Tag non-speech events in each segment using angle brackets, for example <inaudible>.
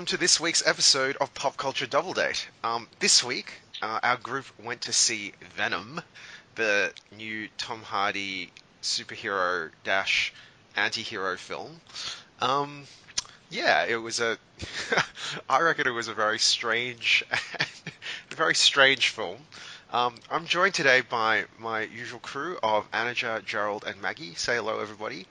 welcome to this week's episode of Pop Culture Double Date. Um, this week, uh, our group went to see Venom, the new Tom Hardy superhero dash anti-hero film. Um, yeah, it was a. <laughs> I reckon it was a very strange, <laughs> very strange film. Um, I'm joined today by my usual crew of Anaja, Gerald, and Maggie. Say hello, everybody.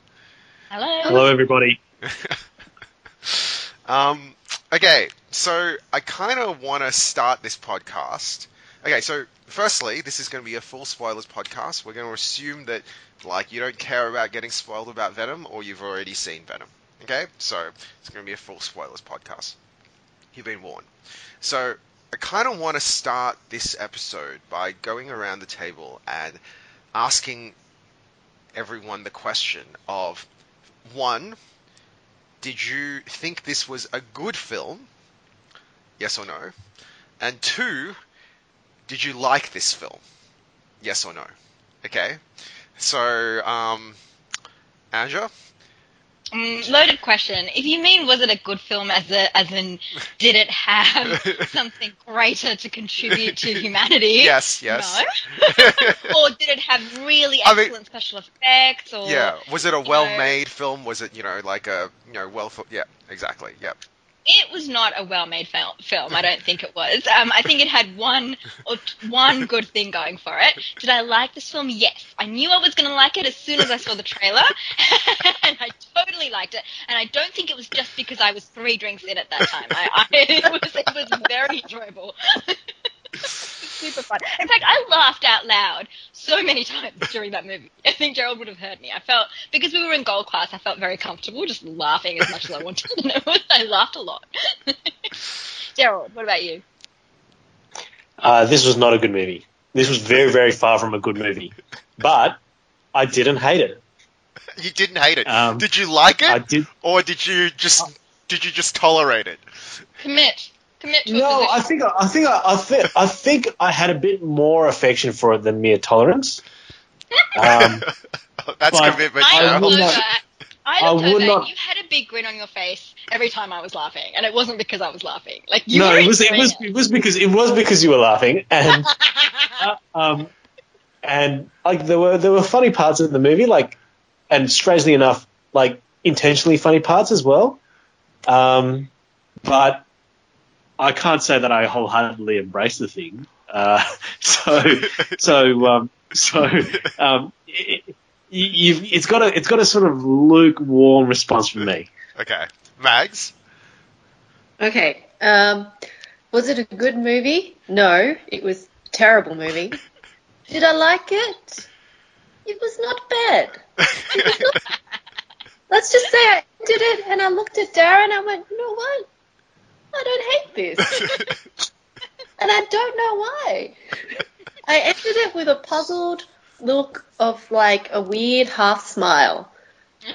Hello. Hello, everybody. <laughs> Um, okay, so I kind of want to start this podcast. Okay, so firstly, this is going to be a full spoilers podcast. We're going to assume that, like, you don't care about getting spoiled about Venom, or you've already seen Venom. Okay, so it's going to be a full spoilers podcast. You've been warned. So I kind of want to start this episode by going around the table and asking everyone the question of one, did you think this was a good film? Yes or no? And two, did you like this film? Yes or no? Okay. So, um, Anja? Mm, loaded question. If you mean was it a good film as a as in did it have <laughs> something greater to contribute to <laughs> humanity? Yes, yes. No. <laughs> or did it have really I mean- excellent special effects? Or Yeah. Was it a well-made film? Was it, you know, like a, you know, well? Yeah, exactly. Yep. It was not a well-made fil- film. I don't think it was. Um, I think it had one or t- one good thing going for it. Did I like this film? Yes. I knew I was going to like it as soon as I saw the trailer, <laughs> and I totally liked it. And I don't think it was just because I was three drinks in at that time. I, I, <laughs> it was it was very enjoyable. <laughs> Super fun. In fact, I laughed out loud so many <laughs> times during that movie. I think Gerald would have heard me. I felt because we were in gold class, I felt very comfortable just laughing as much as I wanted. <laughs> And it I laughed a lot. <laughs> Gerald, what about you? Uh, this was not a good movie. This was very, very far from a good movie. But I didn't hate it. You didn't hate it. Um, did you like it? I did. or did you just, did you just tolerate it? Commit. Commit to a No, I think I think I, I think I think I had a bit more affection for it than mere tolerance. <laughs> Um, That's but commitment, I I Gerald. would not- over. I I would not- You had a big grin on your face every time I was laughing, and it wasn't because I was laughing. Like you no, were it was it was it was because it was because you were laughing and <laughs> uh, um and like there were there were funny parts in the movie like and strangely enough like intentionally funny parts as well. Um, but I can't say that I wholeheartedly embrace the thing. Uh, <laughs> so so um, so um, it, you, you've, it's got a it's got a sort of lukewarm response from me. Okay. Mags? Okay. Um, was it a good movie? No, it was a terrible movie. Did I like it? It was not bad. It was not- <laughs> Let's just say I did it and I looked at Darren and I went, you know what? I don't hate this. <laughs> and I don't know why. I ended it with a puzzled look of like a weird half smile. <laughs>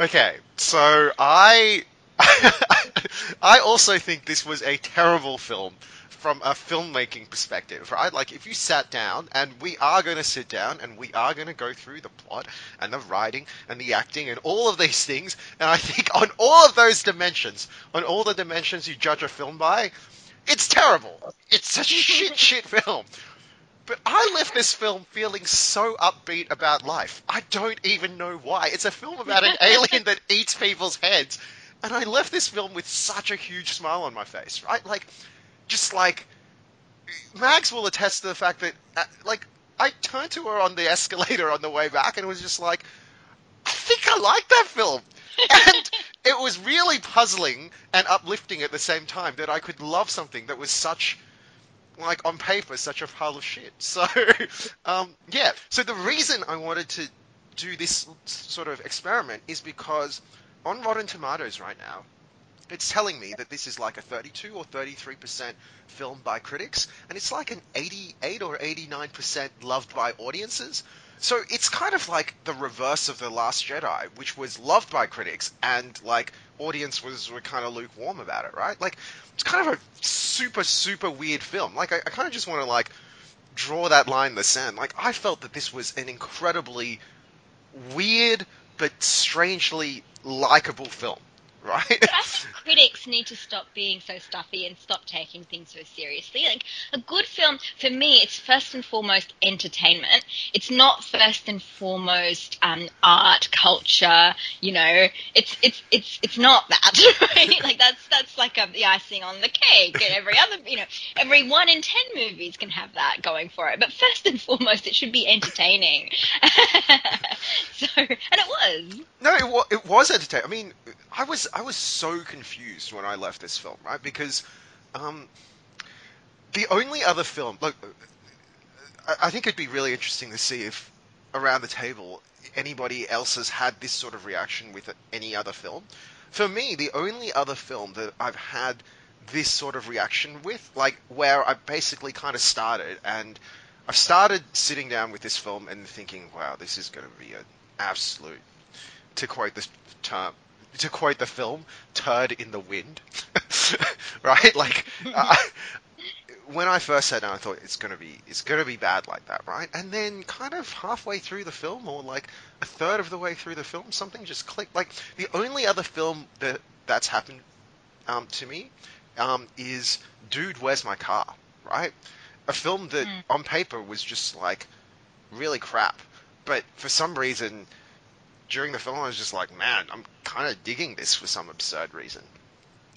Okay, so I <laughs> I also think this was a terrible film from a filmmaking perspective, right? Like if you sat down and we are going to sit down and we are going to go through the plot and the writing and the acting and all of these things, and I think on all of those dimensions, on all the dimensions you judge a film by, it's terrible. It's such a shit <laughs> shit film. But I left this film feeling so upbeat about life. I don't even know why. It's a film about an <laughs> alien that eats people's heads. And I left this film with such a huge smile on my face, right? Like, just like, Mags will attest to the fact that, uh, like, I turned to her on the <laughs> escalator on the way back and was just like, I think I like that film. <laughs> And it was really puzzling and uplifting at the same time that I could love something that was such like on paper such a pile of shit. <laughs> So, um, yeah. So the reason I wanted to do this sort of experiment is because on Rotten Tomatoes right now, it's telling me that this is like a 32 or 33 percent film by critics, and it's like an 88 or 89 percent loved by audiences. So it's kind of like the reverse of the Last Jedi, which was loved by critics and like audience was were kind of lukewarm about it, right? Like it's kind of a super super weird film. Like I, I kind of just want to like draw that line in the sand. Like I felt that this was an incredibly weird but strangely likable film, right? But I think critics need to stop being so stuffy and stop taking things so seriously. Like a good film, for me, it's first and foremost entertainment. It's not first and foremost um, art, culture. You know, it's it's it's it's not that. <laughs> Right? Like that's that's like a, the icing on the cake. And every other, you know, every one in ten movies can have that going for it. But first and foremost, it should be entertaining. <laughs> so, and it was. No, it, wa- it was entertaining. I mean, I was I was so confused when I left this film, right? Because um, the only other film, look, I, think it'd be really interesting to see if around the table anybody else has had this sort of reaction with any other film. For me, the only other film that I've had this sort of reaction with, like where I basically kind of started and I've started sitting down with this film and thinking, wow, this is going to be an absolute, to quote this term, to quote the film, turd in the wind, <laughs> right? Like, uh, when I first sat down, I thought it's gonna be it's gonna be bad like that, right? And then, kind of halfway through the film, or like a third of the way through the film, something just clicked. Like the only other film that that's happened um, to me um, is Dude, Where's My Car? Right? A film that Mm. on paper was just like really crap, but for some reason during the film I was just like, man, I'm kind of digging this for some absurd reason.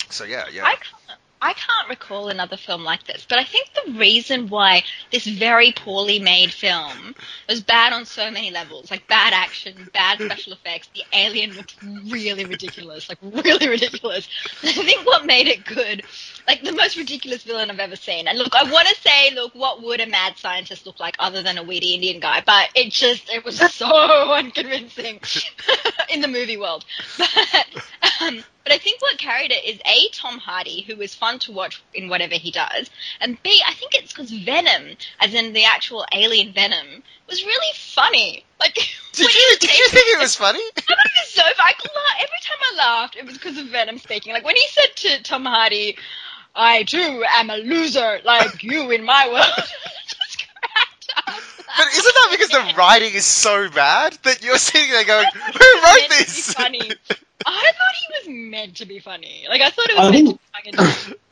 So yeah, yeah. I can't, I can't recall another film like this, but I think the reason why this very poorly made film was bad on so many levels, like bad action, bad <laughs> special effects, the alien looked really ridiculous, like really ridiculous. <laughs> I think what made it good, like the most ridiculous villain I've ever seen. And look, I want to say, look, what would a mad scientist look like other than a weedy Indian guy? But it just, it was <laughs> so unconvincing in the movie world. But, um, but I think what carried it is A, Tom Hardy, who is fun to watch in whatever he does, and B, I think it's because Venom, as in the actual alien Venom, was really funny. Like, <laughs> did you did you think it was funny? <laughs> I thought it was so I laugh. Every time I laughed, it was because of Venom speaking. Like when he said to Tom Hardy, "I too am a loser like you in my world." <laughs> Just cracked up. But isn't that because the writing is so bad that you're sitting there going, "Who thought he was wrote meant to this?" funny. I thought he was meant to be funny. Like I thought it was I meant think- to be funny. <laughs>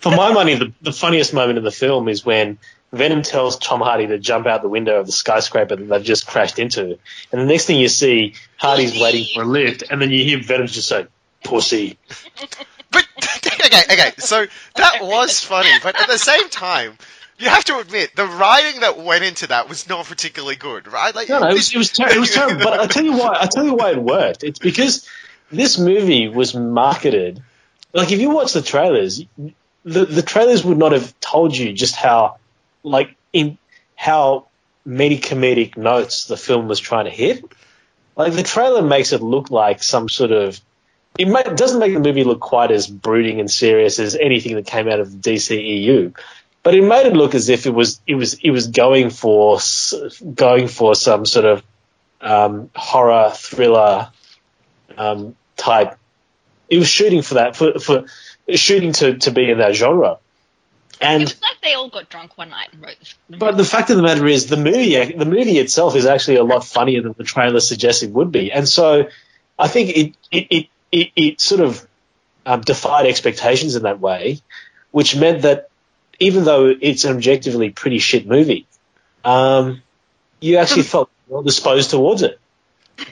For my money, the, the funniest moment in the film is when Venom tells Tom Hardy to jump out the window of the skyscraper that they've just crashed into. And the next thing you see, Hardy's Pussy. waiting for a lift, and then you hear Venom just say, pussy. But <laughs> okay, okay, so that was funny, but at the same time, you have to admit the writing that went into that was not particularly good, right? Like, No, no, it was, it was, ter- it was <laughs> terrible. But I tell you why. I tell you why it worked. It's because this movie was marketed. Like, if you watch the trailers, the the trailers would not have told you just how, like, in how many comedic notes the film was trying to hit. Like, the trailer makes it look like some sort of. It, ma- it doesn't make the movie look quite as brooding and serious as anything that came out of the DCEU but it made it look as if it was it was it was going for going for some sort of um, horror thriller um, type. It was shooting for that for for shooting to, to be in that genre, and was like they all got drunk one night and wrote this. but the fact of the matter is the movie the movie itself is actually a lot funnier than the trailer suggests it would be, and so I think it it it, it, it sort of um, defied expectations in that way, which meant that even though it's an objectively pretty shit movie, um, you actually felt well disposed towards it.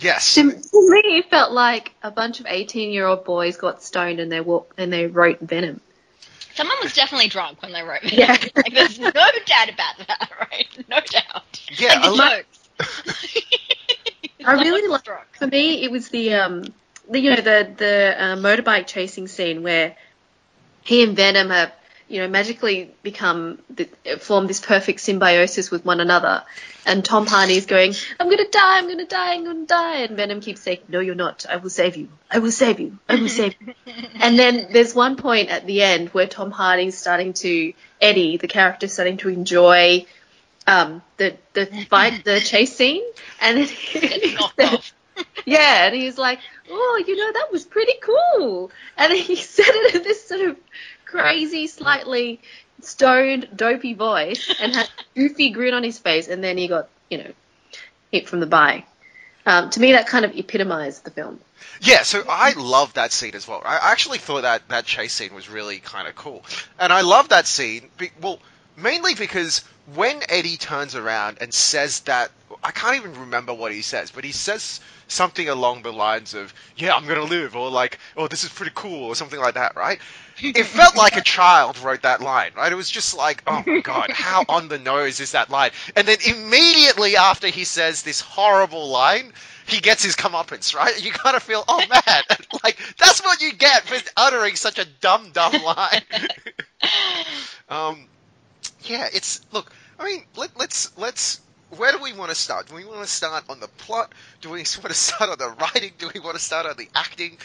yes, To, to me, it felt like a bunch of 18 year old boys got stoned and they walk, and they wrote Venom. Someone was definitely drunk when they wrote it. Yeah. <laughs> like, there's no doubt about that, <laughs> right? No doubt. yeah, like the I- jokes. I <laughs> really like- For me, it was the um, the you know the the uh, motorbike chasing scene where he and Venom have you know magically become the, form this perfect symbiosis with one another, and Tom Hardy's going, "I'm gonna die, I'm gonna die, I'm gonna die," and Venom keeps saying, "No, you're not. I will save you. I will save you. I will save you." <laughs> and then there's one point at the end where Tom Hardy's starting to Eddie, the character, starting to enjoy. Um, the the fight, the <laughs> chase scene, and then he knocked <laughs> said- off. yeah, and he's like, "Oh, you know, that was pretty cool." And then he said it in this sort of crazy, slightly stoned, dopey voice, and had a <laughs> goofy grin on his face. And then he got, you know, hit from the by. Um, to me, that kind of epitomized the film. Yeah, so I love that scene as well. I actually thought that that chase scene was really kind of cool, and I love that scene. Be, well, mainly because when Eddie turns around and says that, I can't even remember what he says, but he says something along the lines of, "Yeah, I'm gonna live," or like, "Oh, this is pretty cool," or something like that, right? It <laughs> felt like a child wrote that line, right? It was just like, oh my god, how <laughs> on the nose is that line? And then immediately after he says this horrible line, he gets his comeuppance, right? You kind of feel, oh <laughs> man, like that's what you get for uttering such a dumb, dumb line. um, yeah, it's look. I mean, let, let's let's. Where do we want to start? Do we want to start on the plot? Do we <laughs> want to start on the writing? Do we want to start on the acting?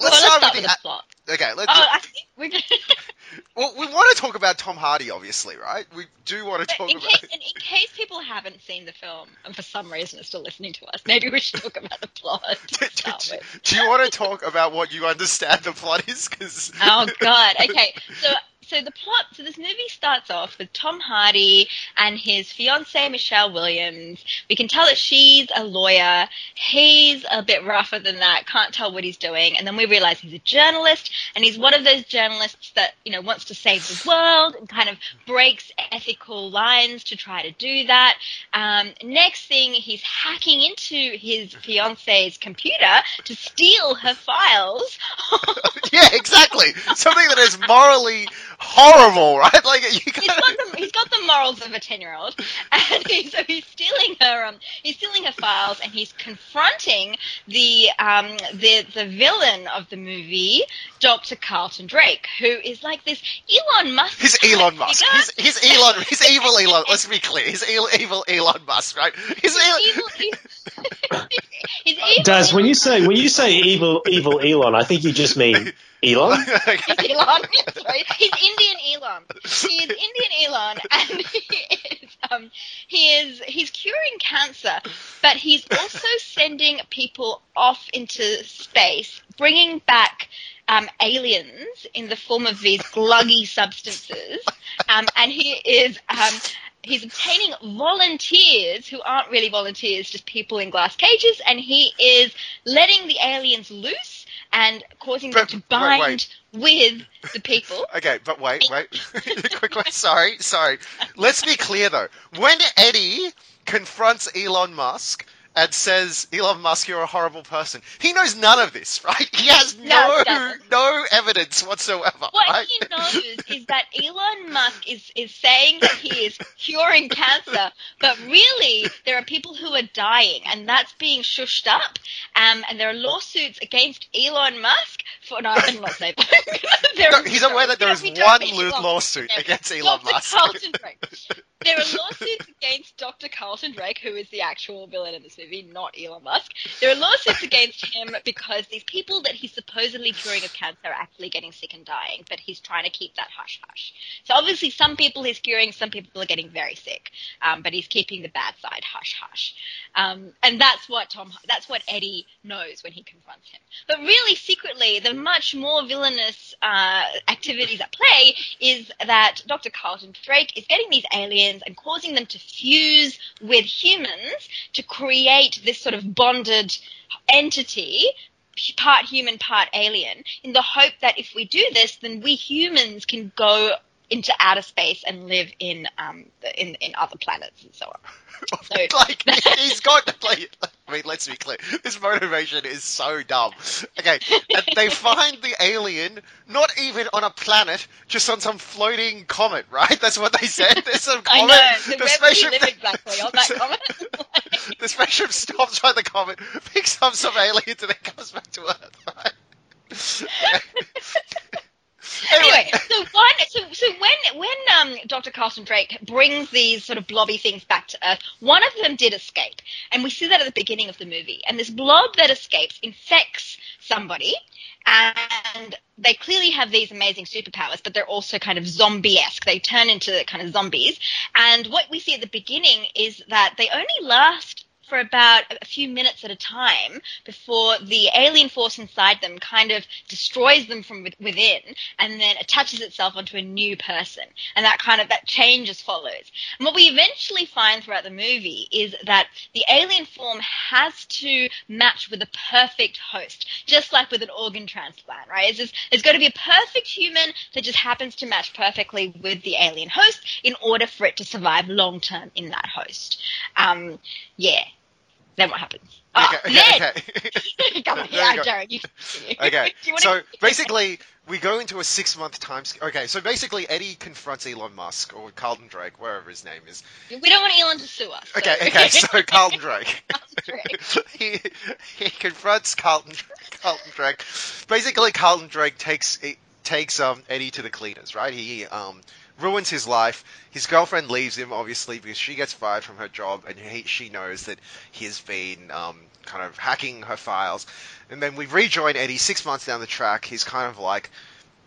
Let's let's start start with with the. the plot. a- okay, let's. Oh, I think we're gonna. <laughs> well, we want to talk about Tom Hardy, obviously, right? We do want to talk in about. case, and in case people haven't seen the film and for some reason are still listening to us, maybe we should talk about the plot. <laughs> do, do- do you want to talk about what you understand the plot is? Because Oh God. Okay. So so the plot. So this movie starts off with Tom Hardy and his fiancee Michelle Williams. We can tell that she's a lawyer. He's a bit rougher than that. Can't tell what he's doing. And then we realize he's a journalist, and he's one of those journalists that you know wants to save the world and kind of breaks ethical lines to try to do that. Um, next thing, he's hacking into his fiancee's computer to steal her files. <laughs> yeah, exactly. Something that is morally horrible, right? <laughs> Like you he's got the he's got the morals of a ten year old, <laughs> and he, so he's stealing her um he's stealing her files, and he's confronting the um the the villain of the movie, Dr. Carlton Drake, who is like this Elon Musk. He's Elon Musk. figure. He's, he's Elon. He's evil Elon. Let's be clear. He's evil, evil Elon Musk, right? He's He's Elon. evil. <laughs> He's, he's evil. Daz, when you say when you say evil evil Elon, I think you just mean <laughs> Elon. He's Elon. Sorry. He's Indian Elon. He is Indian Elon, and <laughs> he is um, he is he's curing cancer, but he's also <laughs> sending people off into space, bringing back um, aliens in the form of these gluggy substances, um, and he is. Um, He's obtaining volunteers who aren't really volunteers, just people in glass cages, and he is letting the aliens loose and causing them to wait, bind wait. with the <laughs> people. Okay, but wait, wait. <laughs> Quick, wait. Sorry, sorry. Let's be clear though. When Eddie confronts Elon Musk and says, "Elon Musk, you're a horrible person," he knows none of this, right? He has No, no no evidence whatsoever. What right? he knows is that Elon Musk is, is saying that he is curing cancer, but really there are people who are dying, and that's being shushed up. Um, and there are lawsuits against Elon Musk for no, I'm not saying No, he's aware that there is one Elon. lawsuit against Elon Dr. Musk. There are lawsuits against Dr. Carlton Drake, who is the actual villain in this movie, not Elon Musk. There are lawsuits against him because these people that he's supposedly curing of cancer are actually getting sick and dying, but he's trying to keep that hush hush. So obviously, some people he's curing, some people are getting very sick, um, but he's keeping the bad side hush hush. Um, and that's what Tom, that's what Eddie knows when he confronts him. But really, secretly, the much more villainous uh, activities at play is that Dr. Carlton Drake is getting these aliens and causing them to fuse with humans to create this sort of bonded entity. Part human, part alien, in the hope that if we do this, then we humans can go into outer space and live in um the, in in other planets and so on. <laughs> So <laughs> like he's got like I mean let's be clear. This motivation is so dumb. Okay they <laughs> find the alien not even on a planet just on some floating comet right? That's what they said. There's some I comet. know. The spaceship live exactly on that comment? the spaceship stops by the comet picks up some aliens and then comes back to earth right anyway, so one, so so when when um, Dr. Carlton Drake brings these sort of blobby things back to Earth, one of them did escape, and we see that at the beginning of the movie. And this blob that escapes infects somebody, and they clearly have these amazing superpowers, but they're also kind of zombie-esque. They turn into kind of zombies. And what we see at the beginning is that they only last for about a few minutes at a time before the alien force inside them kind of destroys them from within and then attaches itself onto a new person. And that kind of, that change just follows. And what we eventually find throughout the movie is that the alien form has to match with a perfect host, just like with an organ transplant, right? It's, just, it's got to be a perfect human that just happens to match perfectly with the alien host in order for it to survive long term in that host. Um, yeah. Then what happens? Oh, okay, then, okay. <laughs> come on, yeah. Jared, you continue. <laughs> Okay, you so basically, we go into a six month time. sc- Okay, so basically, Eddie confronts Elon Musk or Carlton Drake, wherever his name is. we don't want Elon to sue us. so- Okay, okay, so <laughs> Carlton Drake. Drake. he he confronts Carlton Carlton Drake. Basically, Carlton Drake takes takes um Eddie to the cleaners, right? He um ruins his life. His girlfriend leaves him, obviously, because she gets fired from her job, and he, she knows that he's been um, kind of hacking her files. And then we rejoin Eddie six months down the track. He's kind of like,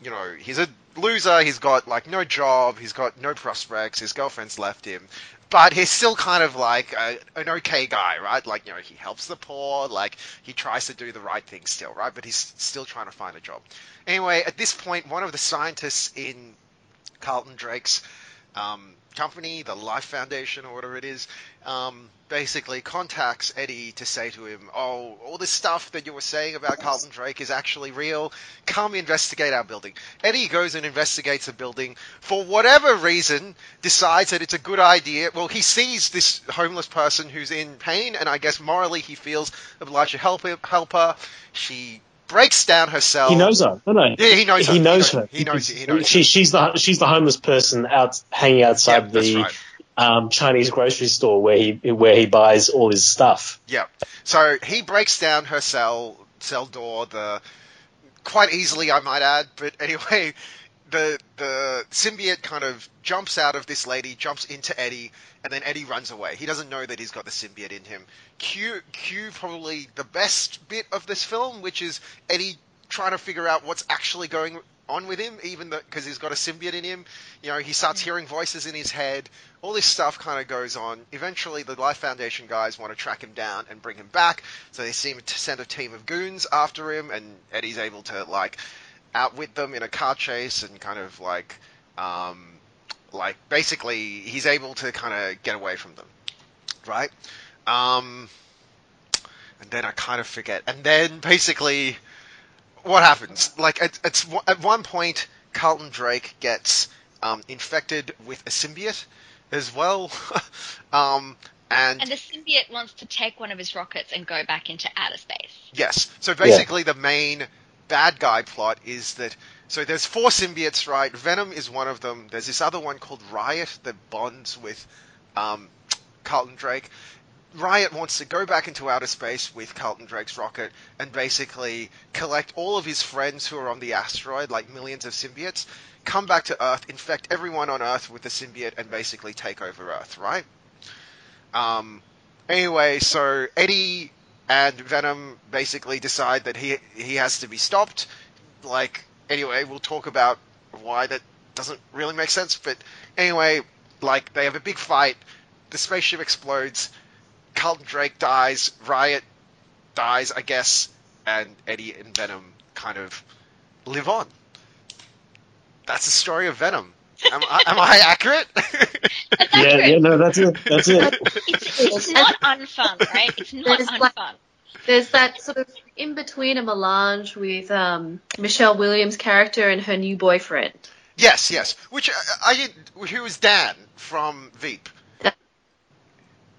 you know, he's a loser. He's got like no job. He's got no prospects. His girlfriend's left him. But he's still kind of like a, an okay guy, right? Like, you know, he helps the poor. Like, he tries to do the right thing still, right? But he's still trying to find a job. Anyway, at this point, one of the scientists in Carlton Drake's um, company, the Life Foundation or whatever it is, um, basically contacts Eddie to say to him, "Oh, all this stuff that you were saying about Carlton Drake is actually real. Come investigate our building." Eddie goes and investigates the building. For whatever reason, decides that it's a good idea. Well, he sees this homeless person who's in pain, and I guess morally he feels obliged to help him, help her. She breaks down herself. He knows her. No, no. Yeah, he knows her. He knows He her. knows- he knows- Because he knows she, she's the she's the homeless person out hanging outside that's the right. um, Chinese grocery store where he where he buys all his stuff. Yeah. So he breaks down her cell cell door, the quite easily, I might add. But <laughs> anyway, the the symbiote kind of jumps out of this lady, jumps into Eddie, and then Eddie runs away. He doesn't know that he's got the symbiote in him. Cue cue probably the best bit of this film, which is Eddie trying to figure out what's actually going on with him, even because he's got a symbiote in him. You know, he starts hearing voices in his head. All this stuff kind of goes on. Eventually, the Life Foundation guys want to track him down and bring him back. So they seem to send a team of goons after him, and Eddie's able to like outwit them in a car chase and kind of like, um, like basically he's able to kind of get away from them, right? Um, and then I kind of forget. And then basically, what happens? Like at, at, at one point, Carlton Drake gets um, infected with a symbiote as well. <laughs> um, and, And the symbiote wants to take one of his rockets and go back into outer space. yes, so basically the main bad guy plot is that. So there's four symbiotes, right? Venom is one of them. There's this other one called Riot that bonds with um, Carlton Drake. Riot wants to go back into outer space with Carlton Drake's rocket and basically collect all of his friends who are on the asteroid, like millions of symbiotes, come back to Earth, infect everyone on Earth with the symbiote, and basically take over Earth, right? Um, anyway, so Eddie and Venom basically decide that he he has to be stopped. Like, anyway, we'll talk about why that doesn't really make sense, but anyway, like they have a big fight. The spaceship explodes. Carlton Drake dies. Riot dies, I guess, and Eddie and Venom kind of live on. That's the story of Venom. Am, I, am I accurate? That's Yeah, accurate. yeah, no, that's it. That's it. It's, it's not unfun, right? It's not There's like- unfun. There's that sort of in between a melange with um, Michelle Williams' character and her new boyfriend. Yes, yes. Which I, I who is Dan from Veep. Dan.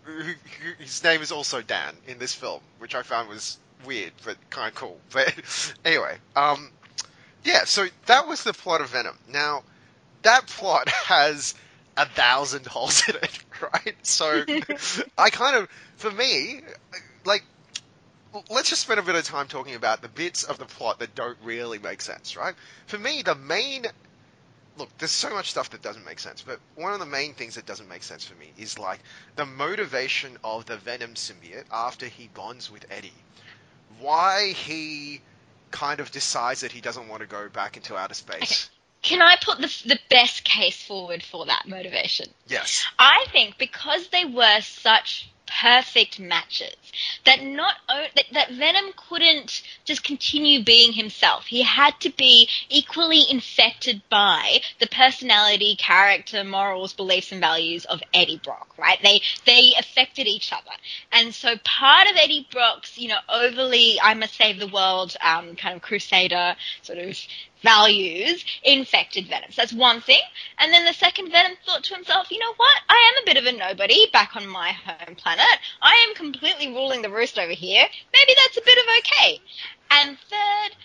Who, who, his name is also Dan in this film, which I found was weird but kind of cool. But <laughs> anyway, um, yeah. So that was the plot of Venom. Now, that plot has a thousand holes in it, <laughs> right? So <laughs> I kind of, for me, like. Let's just spend a bit of time talking about the bits of the plot that don't really make sense, right? For me, the main look, there's so much stuff that doesn't make sense, but one of the main things that doesn't make sense for me is like the motivation of the Venom symbiote after he bonds with Eddie. Why he kind of decides that he doesn't want to go back into outer space. <laughs> Can I put the, the best case forward for that motivation? Yes. I think because they were such perfect matches. That not that, that Venom couldn't just continue being himself. He had to be equally infected by the personality, character, morals, beliefs, and values of Eddie Brock. Right? They they affected each other, and so part of Eddie Brock's you know overly I must save the world um, kind of crusader sort of values infected Venom. So that's one thing. And then the second Venom thought to himself, you know what? I am a bit of a nobody back on my home planet. I am completely ruling the roost over here. Maybe that's a bit of okay. And third,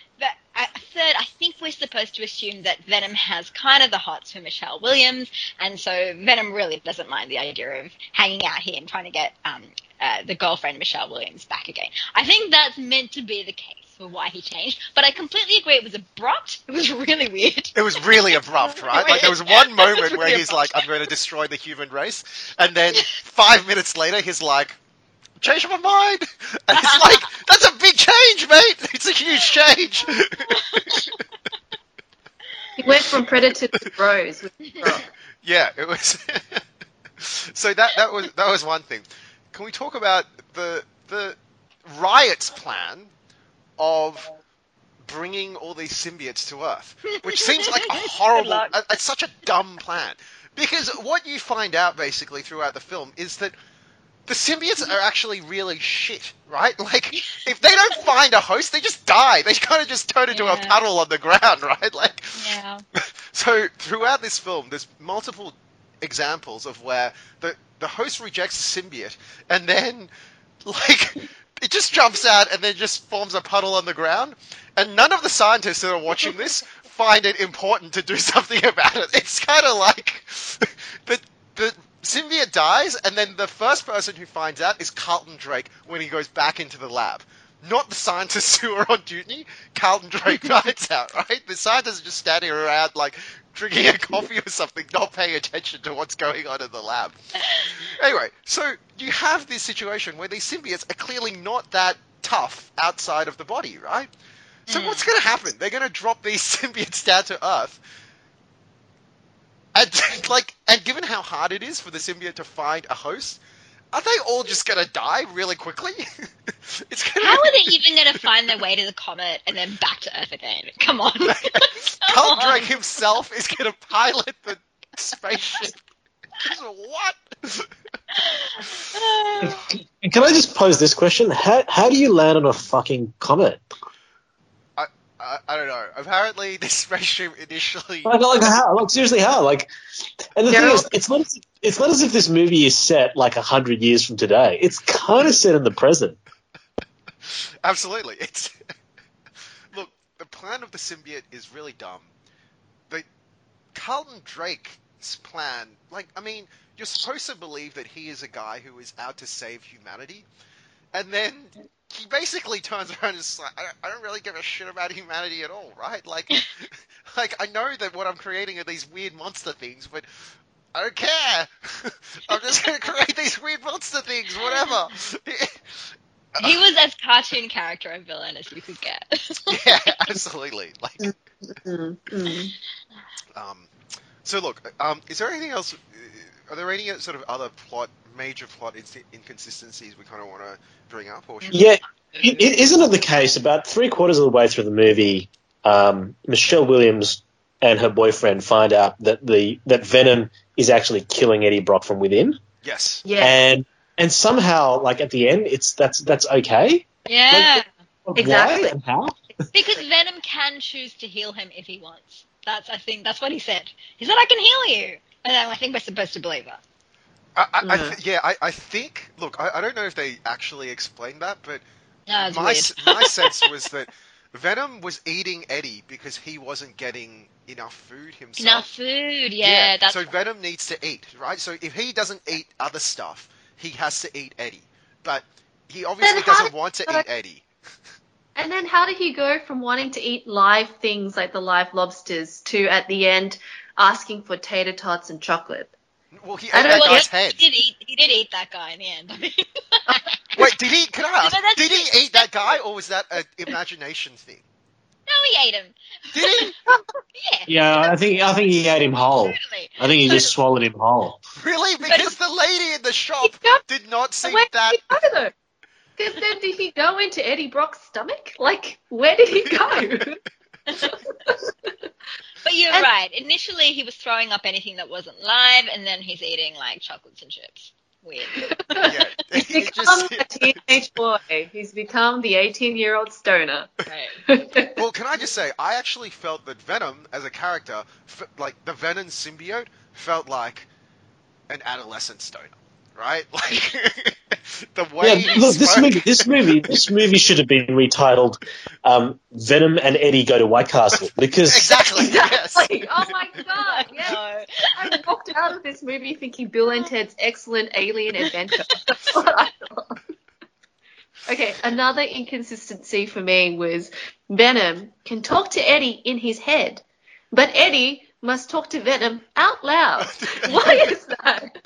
uh, third, I think we're supposed to assume that Venom has kind of the hots for Michelle Williams, and so Venom really doesn't mind the idea of hanging out here and trying to get um, uh, the girlfriend Michelle Williams back again. I think that's meant to be the case for why he changed, but I completely agree it was abrupt. <laughs> It was really weird. It was really abrupt, <laughs> right? Like there was one moment was where really he's like, "I'm going to destroy the human race," and then five minutes later, he's like, "Change my mind," <laughs> and it's like, "That's a big change, mate. It's a huge change." He went from Predator to Rose with yeah, it was. so that that was that was one thing. Can we talk about the the Riot's plan of bringing all these symbiotes to Earth, which <laughs> seems like a horrible, it's such a dumb plan. Because what you find out basically throughout the film is that the symbiotes are actually really shit, right? <laughs> Like, if they don't find a host, they just die. They kind of just turn into a puddle on the ground, <laughs> right? Like, Yeah. so throughout this film, there's multiple examples of where the the host rejects the symbiote, and then like it just jumps out and then just forms a puddle on the ground, and none of the scientists that are watching this find it important to do <laughs> something about it. It's kind of like <laughs> the the symbiote dies, and then the first person who finds out is Carlton Drake when he goes back into the lab. Not the scientists <laughs> who are on duty. Carlton Drake finds out, right? The scientists are just standing around, like, drinking a coffee or something, not paying attention to what's going on in the lab. Anyway, so you have this situation where these symbiotes are clearly not that tough outside of the body, right? So Mm. what's going to happen? They're going to drop these <laughs> symbiotes down to Earth, and <laughs> like, and given how hard it is for the symbiote to find a host, are they all just going to die really quickly? <laughs> it's going How are they even going to find their way to the comet and then back to Earth again? Come on. <laughs> Come Carl on. Drake himself is going to pilot the spaceship. what? <laughs> Can I just pose this question? How how do you land on a fucking comet? I, I don't know. Apparently, <laughs> this spaceship initially. Like, like how? Like seriously, how? Like, and the thing Daryl- is, it's not as if, it's not as if this movie is set like a hundred years from today. It's kind of set in the present. <laughs> Absolutely. It's <laughs> look. The plan of the symbiote is really dumb. The Carlton Drake's plan, like, I mean, you're supposed to believe that he is a guy who is out to save humanity, and then he basically turns around and is like, I don't, I don't really give a shit about humanity at all, right? Like, <laughs> like I know that what I'm creating are these weird monster things, but I don't care. <laughs> I'm just gonna create these weird monster things, whatever. <laughs> He was as cartoon character a villain as you could get. yeah, absolutely. Like, Mm, mm. um, so look, um, is there anything else? uh, Are there any sort of other plot, major plot inconsistencies we kind of want to bring up, or should Yeah, it, it, isn't it the case? About three quarters of the way through the movie, um, Michelle Williams and her boyfriend find out that the that Venom is actually killing Eddie Brock from within, yes, Yeah. and and somehow, like at the end, it's that's that's okay. yeah. Like, Exactly. Why and how? Because Venom can choose to heal him if he wants. That's I think that's what he said. He said I can heal you. And then I think we're supposed to believe that. I, I, I Yeah. th- yeah, I, I think. Look, I, I don't know if they actually explained that, but No, my my <laughs> sense was that Venom was eating Eddie because he wasn't getting enough food himself. Enough food, yeah, that's so Venom needs to eat, right? So if he doesn't eat other stuff, he has to eat Eddie. But he obviously doesn't want to eat Eddie. <laughs> And then how did he go from wanting to eat live things like the live lobsters to at the end asking for tater tots and chocolate? Well, he ate I don't that know, guy's he head. did eat he did eat that guy in the end. I <laughs> mean Wait, did he? Can I ask? No, Did he eat that guy, or was that an imagination thing? No, he ate him. Did he? <laughs> Yeah. Yeah, I think I think he ate him whole. Totally. I think he just swallowed him whole. Really? Because the lady in the shop Yeah. did not seem Where that. did he go though? Because then did he go into Eddie Brock's stomach? Like, where did he <laughs> go? But you're And- right. Initially, he was throwing up anything that wasn't live, and then he's eating like chocolates and chips. Weird. <laughs> Yeah, <laughs> He's become just- a <laughs> teenage boy. He's become the 18 year old stoner. Right. Well, can I just say, I actually felt that Venom as a character, like the Venom symbiote, felt like an adolescent stoner, right? Like <laughs> the way Yeah, he look, this movie, this movie, this movie should have been retitled um, "Venom and Eddie Go to White Castle" because Exactly. <laughs> Yes. Exactly. <laughs> Oh my god, yes. I walked out of this movie thinking Bill and Ted's excellent alien adventure. That's what I thought. Okay, another inconsistency for me was Venom can talk to Eddie in his head, but Eddie must talk to Venom out loud. <laughs> Why is that?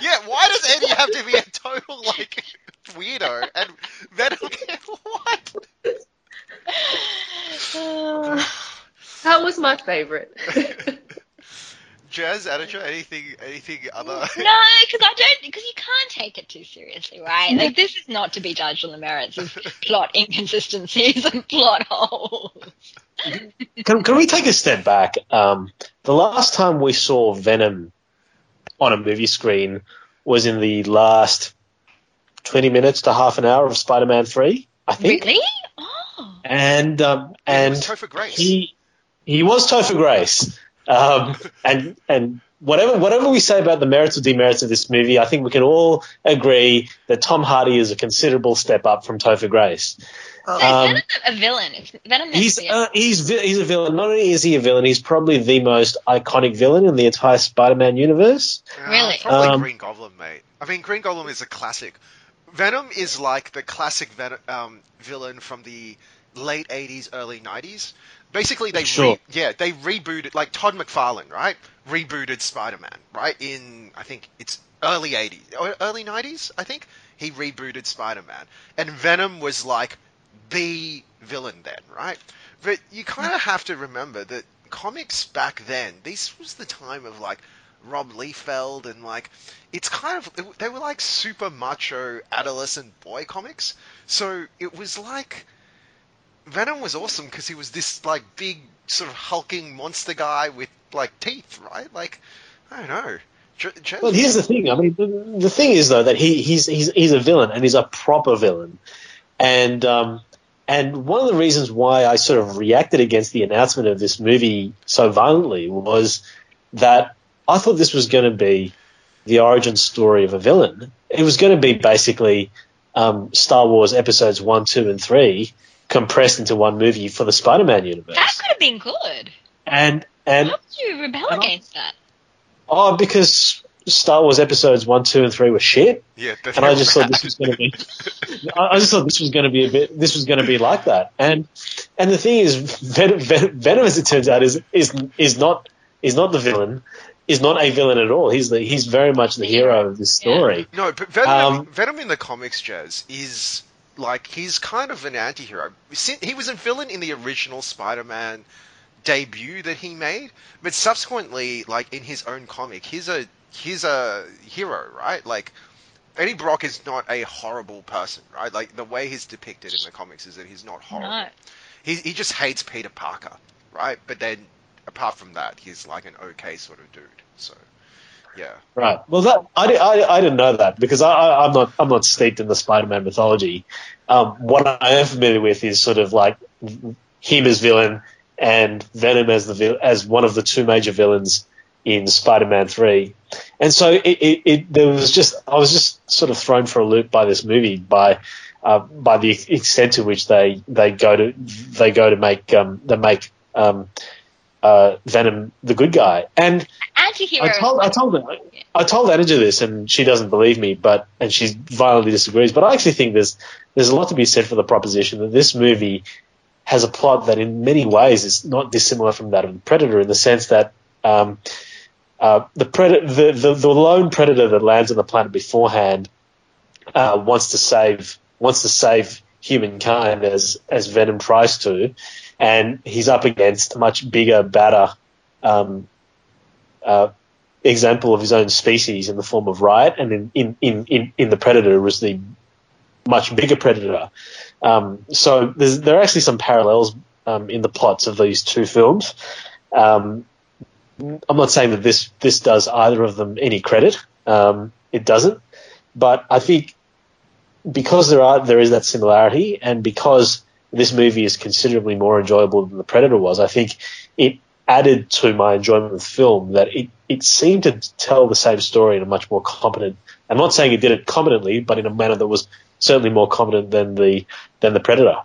Yeah. Why does Eddie have to be a total like weirdo and Venom? <laughs> what? <sighs> That was my favorite. <laughs> Jazz, Anaja, anything, anything other? No, because I don't. Because you can't take it too seriously, right? Like this is not to be judged on the merits of plot inconsistencies and plot holes. Can, can we take a step back? Um, the last time we saw Venom on a movie screen was in the last twenty minutes to half an hour of Spider-Man Three, I think, Really? Oh. and um, and Topher Grace. he he was Topher Grace. Um, and and whatever whatever we say about the merits or demerits of this movie, I think we can all agree that Tom Hardy is a considerable step up from Topher Grace. So Um, Venom a villain? Venom meant He's a- uh, he's vi- he's a villain. Not only is he a villain, he's probably the most iconic villain in the entire Spider-Man universe. Uh, Really? Probably Um, Green Goblin, mate. I mean, Green Goblin is a classic. Venom is like the classic ven- um, villain from the late 80s, early 90s. Basically, they Sure. re- yeah they rebooted like Todd McFarlane, right? Rebooted Spider-Man, right? In I think it's early 80s, early 90s. I think he rebooted Spider-Man, and Venom was like the villain then, right? But you kind of have to remember that comics back then, this was the time of like Rob Liefeld and like it's kind of they were like super macho adolescent boy comics. So it was like Venom was awesome because he was this like big sort of hulking monster guy with like teeth, right? Like I don't know. J- Well, here's the thing. I mean, the, the thing is though that he he's he's he's a villain and he's a proper villain, and um and one of the reasons why I sort of reacted against the announcement of this movie so violently was that I thought this was going to be the origin story of a villain. It was going to be basically um, Star Wars episodes one, two, and three compressed into one movie for the Spider-Man universe. that could have been good. And and How would you rebel and I- against that? oh, because Star Wars episodes one, two, and three were shit. yeah, the- and I just thought this <laughs> was going to be. I I just thought this was going to be a bit. This was going to be like that, and and the thing is, Venom, Venom, Venom, as it turns out, is is is not is not the villain, is not a villain at all. He's the he's very much the hero of this story. No, but Venom, Um, Venom in the comics, Jazz, is like he's kind of an anti-hero. He was a villain in the original Spider-Man debut that he made, but subsequently, like in his own comic, he's a he's a hero, right? Like Eddie Brock is not a horrible person, right? Like the way he's depicted in the comics is that he's not horrible. No. He he just hates Peter Parker, right? But then apart from that, he's like an okay sort of dude. So yeah. Right. Well, that I, I, I didn't know that because I, I, I'm not I'm not steeped in the Spider-Man mythology. Um, what I am familiar with is sort of like him as villain and Venom as the as one of the two major villains in Spider-Man Three, and so it, it, it there was just I was just sort of thrown for a loop by this movie by. Uh, by the extent to which they, they go to they go to make um, they make um, uh, Venom the good guy, and Anti-hero. I told I told her I told Anaja this and she doesn't believe me, but and she violently disagrees. But I actually think there's there's a lot to be said for the proposition that this movie has a plot that in many ways is not dissimilar from that of the Predator in the sense that um, uh, the, the, the the lone predator that lands on the planet beforehand uh, wants to save wants to save humankind as as Venom tries to, and he's up against a much bigger, badder um, uh, example of his own species in the form of Riot, and in in in in, in the Predator was the much bigger Predator. Um, so there are actually some parallels um, in the plots of these two films. Um, I'm not saying that this this does either of them any credit. Um, it doesn't, but I think because there are there is that similarity, and because this movie is considerably more enjoyable than the Predator was, I think it added to my enjoyment of the film that it it seemed to tell the same story in a much more competent. I'm not saying it did it competently, but in a manner that was certainly more competent than the than the Predator.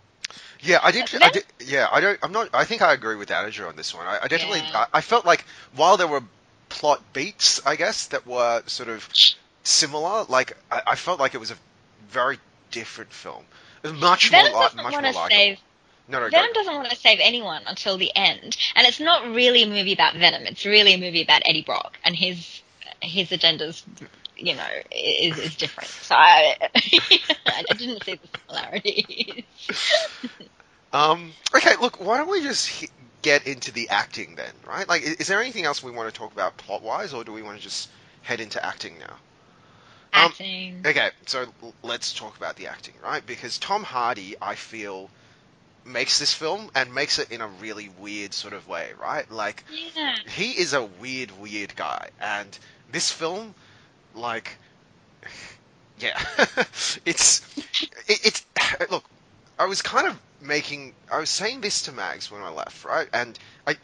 Yeah, I did. I did yeah, I don't. I'm not. I think I agree with Anager on this one. I, I definitely. Yeah. I, I felt like while there were plot beats, I guess that were sort of similar. Like I, I felt like it was a very different film. It was much Venom more. li- much more likable. save. No, no, Venom doesn't want to save anyone until the end, and it's not really a movie about Venom. It's really a movie about Eddie Brock and his his agendas. You know, is is different. So I, <laughs> I didn't see the similarities. <laughs> Um. Okay. Look. Why don't we just hi- get into the acting then? Right. Like, is, is there anything else we want to talk about plot wise, or do we want to just head into acting now? Um, Acting. Okay, so let's talk about the acting, right? Because Tom Hardy, I feel, makes this film and makes it in a really weird sort of way, right? Like, yeah. he is a weird, weird guy, and this film, like, <laughs> yeah, <laughs> it's, it, it's, <sighs> look, I was kind of making, I was saying this to Mags when I left, right? And I,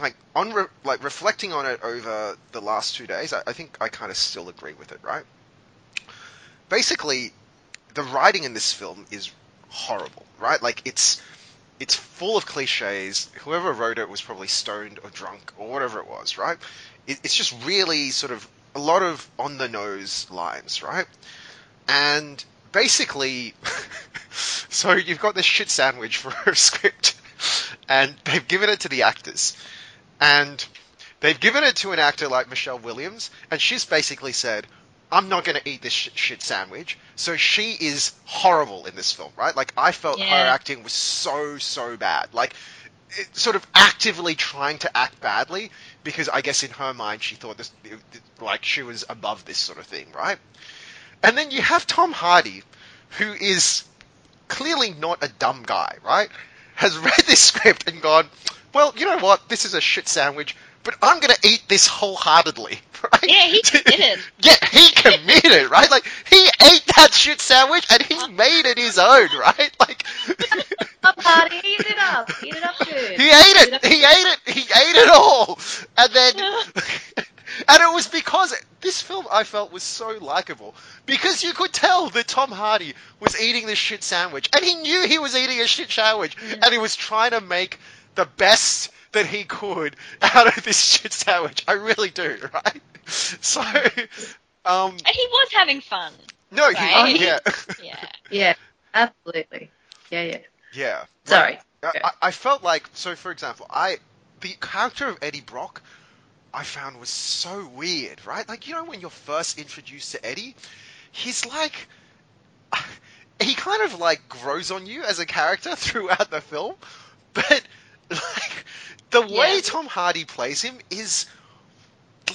like, on, re- like, reflecting on it over the last two days, I, I think I kind of still agree with it, right? Basically, the writing in this film is horrible, right? Like, it's, it's full of cliches. Whoever wrote it was probably stoned or drunk or whatever it was, right? It, it's just really sort of a lot of on the nose lines, right? And basically, <laughs> so you've got this shit sandwich for a script, and they've given it to the actors, and they've given it to an actor like Michelle Williams, and she's basically said, I'm not going to eat this shit, sandwich. So she is horrible in this film, right? Like I felt her acting was so so bad. Like it, sort of actively trying to act badly because I guess in her mind she thought this like she was above this sort of thing, right? And then you have Tom Hardy who is clearly not a dumb guy, right? Has <laughs> read this script and gone, well, you know what? This is a shit sandwich, but I'm going to eat this wholeheartedly, <laughs> right? Yeah, he <laughs> committed. Yeah, he committed, right? Like he ate that shit sandwich and he made it his own, right? Like party, eat it up. Eat it up good. he ate it. He ate it. He ate it all. And then and it was because this film I felt was so likable because you could tell that Tom Hardy was eating this shit sandwich and he knew he was eating a shit sandwich and he was trying to make the best that he could <laughs> out of this shit sandwich. I really do, right? <laughs> So um And he was having fun. no, he, Right. yeah. <laughs> Yeah. Yeah, absolutely. Yeah, yeah. Yeah. Sorry. I, I- I felt like so. For example, I the character of Eddie Brock, I found was so weird, right? Like you know when you're first introduced to Eddie, he's like <laughs> he kind of like grows on you as a character <laughs> throughout the film, but like the way Tom Hardy plays him is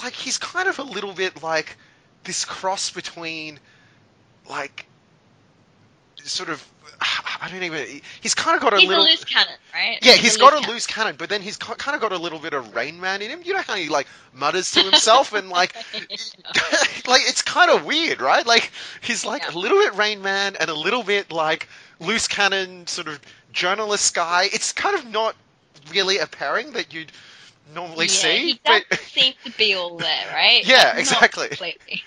like he's kind of a little bit like this cross between like sort of I don't even he's kind of got a He's a little loose cannon, right? yeah, he's got a cannon. loose cannon, but then he's kind of got a little bit of Rain Man in him. You know how he like mutters to himself and like, <laughs> <laughs> like it's kind of weird, right? Like he's like Yeah. a little bit Rain Man and a little bit like loose cannon sort of journalist guy. It's kind of not really a pairing that you'd normally yeah, see, He does but seem to be all there, right? <laughs> Yeah, But not exactly. completely.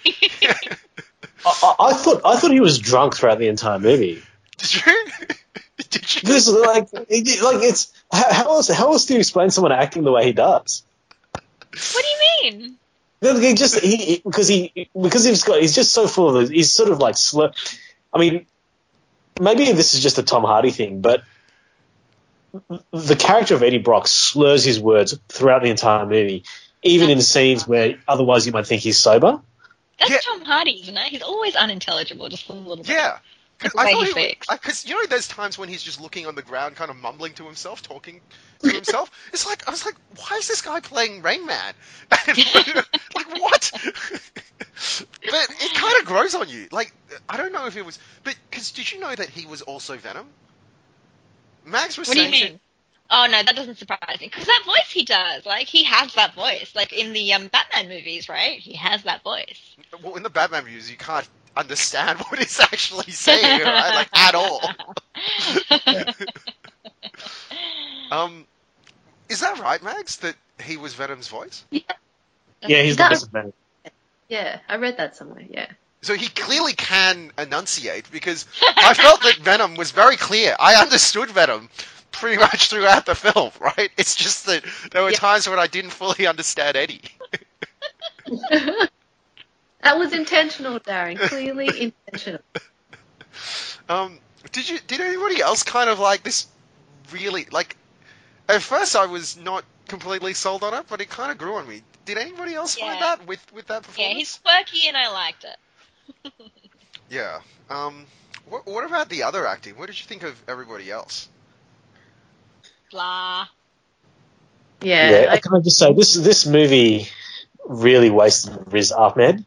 I, I, I thought I thought he was drunk throughout the entire movie. Did you? <laughs> did you? This is like like it's how, how else how else do you explain someone acting the way he does? what do you mean? He just he he- because he because he's got he's just so full of those, he's sort of like slur. I mean, maybe this is just a Tom Hardy thing, but the character of Eddie Brock slurs his words throughout the entire movie, even in scenes where otherwise you might think he's sober. That's Yeah. Tom Hardy, isn't it? He's always unintelligible, just a little bit. Yeah. Because I thought he because you know there's times when he's just looking on the ground, kind of mumbling to himself, talking to himself. <laughs> It's like I was like, why is this guy playing Rain Man? <laughs> Like what <laughs> but it kind of grows on you. Like I don't know if it was, but because did you know that he was also Venom? Max was What do you mean? Oh no, that doesn't surprise me because that voice he does, like he has that voice, like in the um, Batman movies, right? He has that voice. well, in the Batman movies, you can't understand <laughs> what he's actually saying, right? Like at all. <laughs> Um, is that right, Max? That he was Venom's voice? Yeah, yeah he's the That- best of Venom. Yeah, I read that somewhere. Yeah. So he clearly can enunciate because I felt that Venom was very clear. I understood Venom pretty much throughout the film, right? It's just that there were Yeah. times when I didn't fully understand Eddie. <laughs> that was intentional, Darren. Clearly <laughs> intentional. Um, did you? Did anybody else kind of like this? Really, like at first I was not completely sold on it, but it kind of grew on me. Did anybody else find that with with that performance? yeah, he's quirky and I liked it. <laughs> Yeah. Um, what, what about the other acting? What did you think of everybody else? Blah. Yeah. Yeah, like- can I just say this this movie really wasted Riz Ahmed.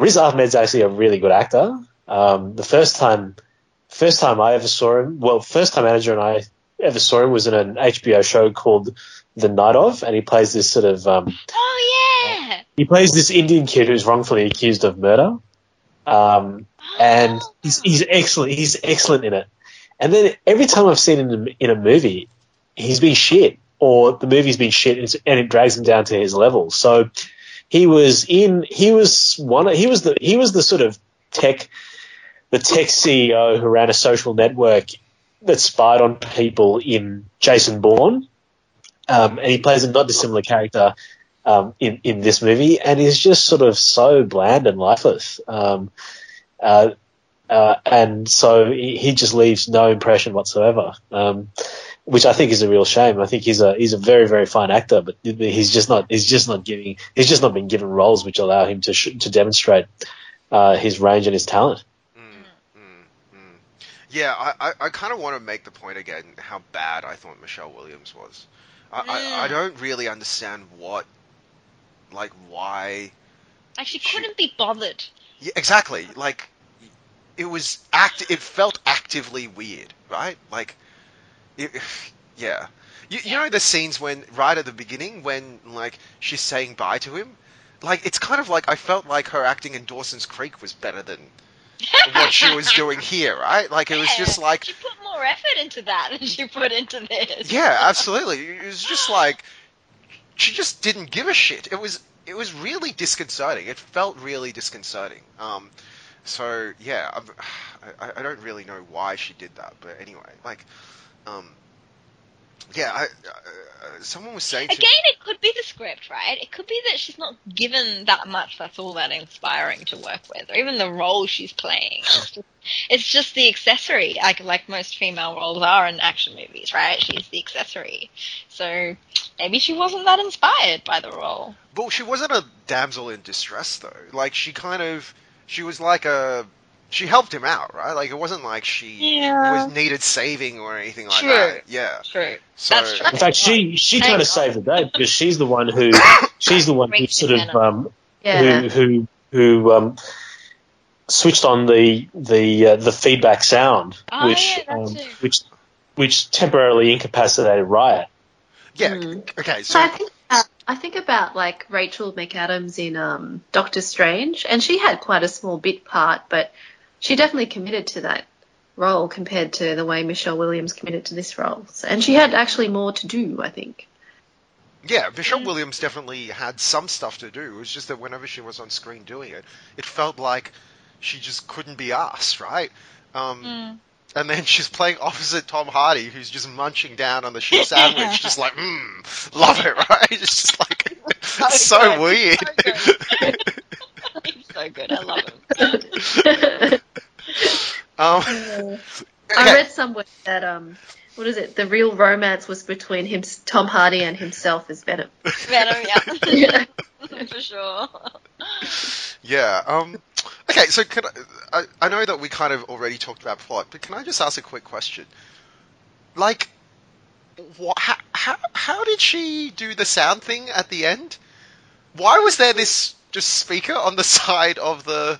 Riz Ahmed's actually a really good actor. Um, the first time, first time I ever saw him, well, first time manager and I ever saw him was in an HBO show called The Night of, and he plays this sort of um, Oh yeah. he plays this Indian kid who's wrongfully accused of murder. Um, and Oh. he's, he's excellent. He's excellent in it. And then every time I've seen him in, in a movie, he's been shit, or the movie's been shit, and, and it drags him down to his level. So he was in. He was one. He was the. He was the sort of tech, the tech CEO who ran a social network that spied on people in Jason Bourne. Um, and he plays a not dissimilar character um, in in this movie, and is just sort of so bland and lifeless. Um, uh, uh, and so he, he just leaves no impression whatsoever, um, which I think is a real shame. I think he's a he's a very very fine actor, but he's just not he's just not giving he's just not been given roles which allow him to sh- to demonstrate uh, his range and his talent. Mm, mm, mm. Yeah, I, I, I kind of want to make the point again how bad I thought Michelle Williams was. I, I, I Mm. don't really understand what, like, why. Like she She- couldn't be bothered. Yeah, exactly. Like, it was act. It felt actively weird, right? Like, it, <laughs> yeah. You, you know the scenes when right at the beginning when like she's saying bye to him, like it's kind of like I felt like her acting in Dawson's Creek was better than <laughs> what she was doing here, right? Like it was Yeah, just like she put more effort into that than she put into this. Yeah, absolutely. It was just like she just didn't give a shit. It was it was really disconcerting. It felt really disconcerting. Um, so yeah, <sighs> I I don't really know why she did that, but anyway, like, um, yeah, I, uh, someone was saying to Again, it could be the script, right? It could be that she's not given that much that's all that inspiring to work with, or even the role she's playing. It's just, it's just the accessory, like like most female roles are in action movies, right? She's the accessory. So maybe she wasn't that inspired by the role. Well, she wasn't a damsel in distress though. Like she kind of, she was like a, she helped him out, right? Like it wasn't like she Yeah. was needed saving or anything like True. that. Yeah. True. So That's true. In fact, she she kind Hang of saved the day because she's the one who <coughs> she's the one who sort of um, yeah. who who who um, switched on the the uh, the feedback sound, Oh, which yeah, um, which which temporarily incapacitated Riot. yeah. Mm. Okay. So So I think uh, I think about like Rachel McAdams in um, Doctor Strange, and she had quite a small bit part, but she definitely committed to that role compared to the way Michelle Williams committed to this role. And she had actually more to do, I think. Yeah, Michelle. Williams definitely had some stuff to do. It was just that whenever she was on screen doing it, it felt like she just couldn't be asked, right? Um, Mm. And then she's playing opposite Tom Hardy, who's just munching down on the <laughs> shit sandwich, just like, mmm, love it, <laughs> right? It's just like, <laughs> it's so good. weird. So good. He's so good. I love him. Um, I read somewhere that um, what is it? The real romance was between him, Tom Hardy, and himself as Venom. Venom, yeah. <laughs> <laughs> For sure. Yeah. Um. Okay. So, can I, I? I know that we kind of already talked about plot, but can I just ask a quick question? Like, wha how, how how did she do the sound thing at the end? Why was there this just speaker on the <laughs> side of the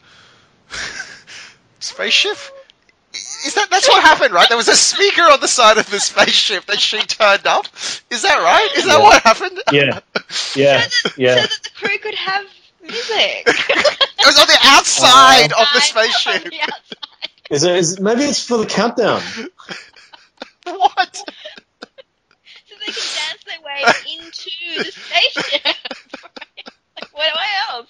spaceship? Is that that's what happened, right? There was a speaker on the side of the spaceship that she turned up. Is that right? Is that Yeah. what happened? Yeah, yeah, <laughs> so, that, yeah. so that the crew could have music. <laughs> It was on the outside of the <laughs> spaceship. the. Is it? Is, maybe it's for the countdown. What? So they can dance their way into the spaceship. like, what, what else?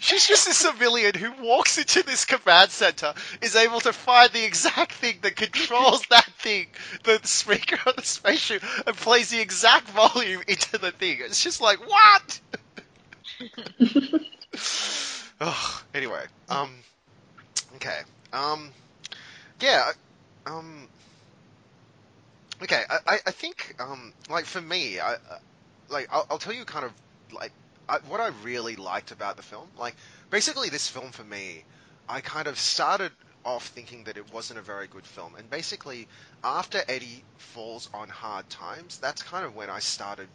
She's just a civilian who walks into this command center, is able to find the exact thing that controls <laughs> that thing, the speaker on the spaceship, and plays the exact volume into the thing. It's just like, what? <laughs> oh, anyway, um, okay, um, yeah, um, okay, I, I, I think, um, like for me, I, uh, like, I'll, I'll tell you kind of, like, I, what I really liked about the film, like, basically this film for me, I kind of started off thinking that it wasn't a very good film, and basically after Eddie falls on hard times, that's kind of when I started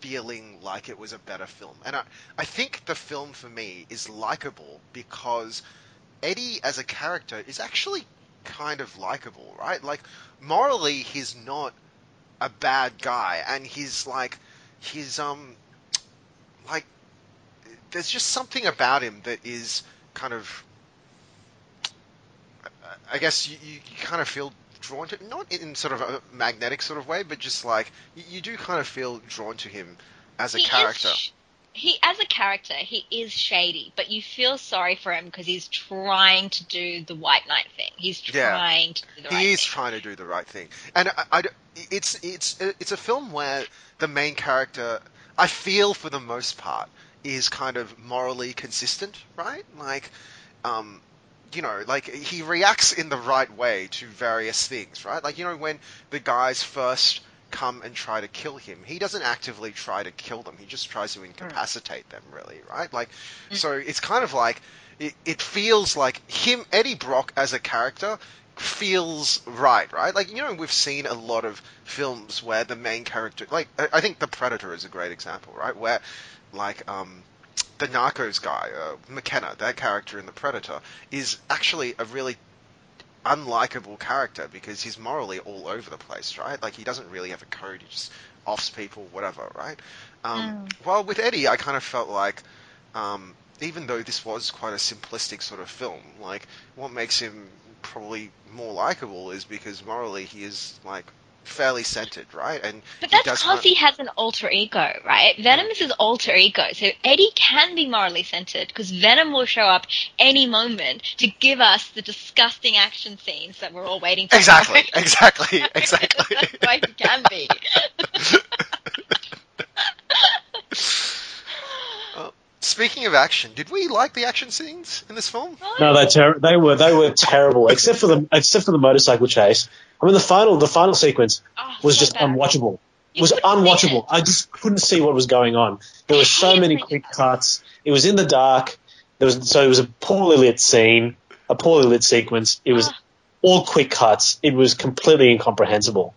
feeling like it was a better film. And I, I think the film for me is likable because Eddie as a character is actually kind of likable, right? Like morally he's not a bad guy and he's like he's um like there's just something about him that is kind of I guess you, you, kind of feel drawn to not in sort of a magnetic sort of way, but just like you, you do kind of feel drawn to him as a He character. he, as a character, he is shady, but you feel sorry for him because he's trying to do the White Knight thing. He's Yeah. trying to do the right he is thing. trying to do the right thing, and I, I it's it's it's a film where the main character, I feel for the most part, is kind of morally consistent, right? Like, um, you know, like he reacts in the right way to various things, right? Like you know when the guys first come and try to kill him, he doesn't actively try to kill them. He just tries to incapacitate them, really, right? Like, so it's kind of like it, it feels like him, Eddie Brock as a character feels right, right? Like you know, we've seen a lot of films where the main character, like I think The Predator is a great example, right? Where like um, the Narcos guy, uh, McKenna, that character in The Predator, is actually a really unlikable character because he's morally all over the place, right? Like he doesn't really have a code; he just offs people, whatever, right? Um, While with Eddie, I kind of felt like, um, even though this was quite a simplistic sort of film, like what makes him probably more likable is because morally he is like fairly centered, right? And But that's because he has an alter ego, right? Hmm. Venom is his alter ego. So Eddie can be morally centered because Venom will show up any moment to give us the disgusting action scenes that we're all waiting for. Exactly, <laughs> exactly, <laughs> exactly. that's why he can be. <laughs> Speaking of action, did we like the action scenes in this film? No, they ter- they were they were terrible, except for the except for the motorcycle chase. I mean, the final the final sequence Oh, was so just bad. unwatchable. It You was unwatchable. it. I just couldn't see what was going on. There were so many quick cuts. It was in the dark. There was so it was a poorly lit scene, a poorly lit sequence. It was Ah. all quick cuts. It was completely incomprehensible.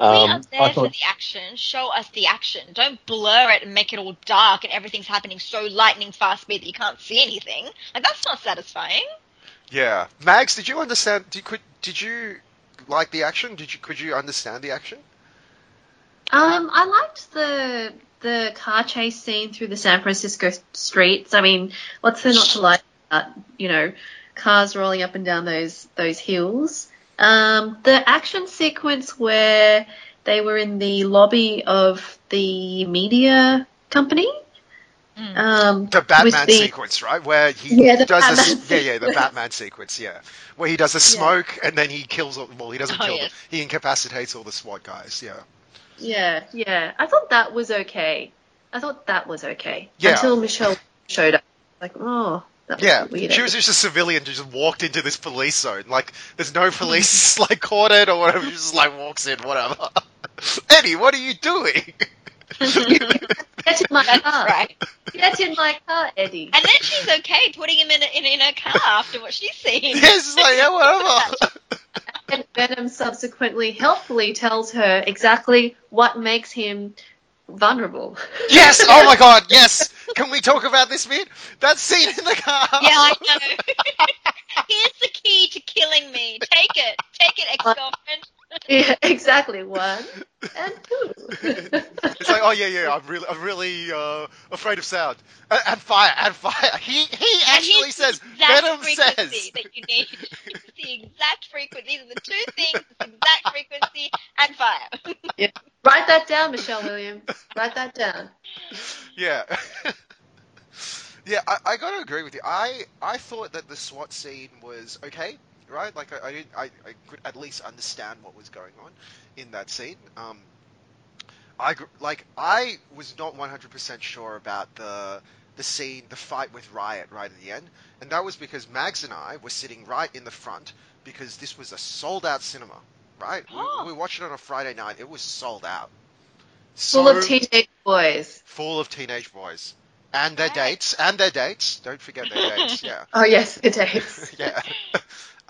We Um, are there I for the action. Show us the action. Don't blur it and make it all dark and everything's happening so lightning fast speed that you can't see anything. Like that's not satisfying. Yeah, Mags, did you understand? Did, could, did you like the action? Did you could you understand the action? Um, I liked the the car chase scene through the San Francisco streets. I mean, what's there not to like about, you know, cars rolling up and down those those hills? Um, the action sequence where they were in the lobby of the media company. Mm. Um, The Batman the- sequence, right? Where he Yeah, the does this, yeah, yeah, the. Batman sequence, yeah, where he does the smoke and then he kills. all- Well, he doesn't Oh, kill yes. them. He incapacitates all the SWAT guys. Yeah, Yeah, yeah. I thought that was okay. I thought that was okay Yeah. until Michelle showed up. Like, oh, that yeah. weird. She was just a civilian who just walked into this police zone. Like, there's no police <laughs> like caught it or whatever. She just like walks in, whatever. <laughs> Eddie, what are you doing? <laughs> Get in my car. right. Get in my car, Eddie. And then she's okay putting him in a, in, in a car after what she's seen. yeah, it's like yeah, whatever. And Venom subsequently helpfully tells her exactly what makes him vulnerable. <laughs> Yes! Oh my god, yes! <laughs> Can we talk about this bit? That scene in the car! Yeah, I know. <laughs> Here's the key to killing me. Take it. Take it, ex-girlfriend. Yeah, <laughs> exactly. One and two. It's like, oh yeah, yeah, I'm really, I'm really uh, afraid of sound. Uh, and fire, and fire. He, he actually here's the says, exact Venom frequency says. that you need. It's the exact frequency. These are the two things: the exact frequency and fire. yeah. Write that down, Michelle Williams. Write that down. Yeah. <laughs> yeah, I, I gotta agree with you. I, I thought that the SWAT scene was okay, right? Like, I, I, didn't, I, I could at least understand what was going on in that scene. Um, I, like, I was not 100% sure about the, the scene, the fight with Riot right at the end. And that was because Mags and I were sitting right in the front because this was a sold out cinema, right? Oh. We, we watched it on a Friday night. It was sold out. Full of teenage boys. full of teenage boys and their Right. dates and their dates. Don't forget their dates. Yeah, <laughs> Oh yes, it is. <laughs> yeah, <laughs>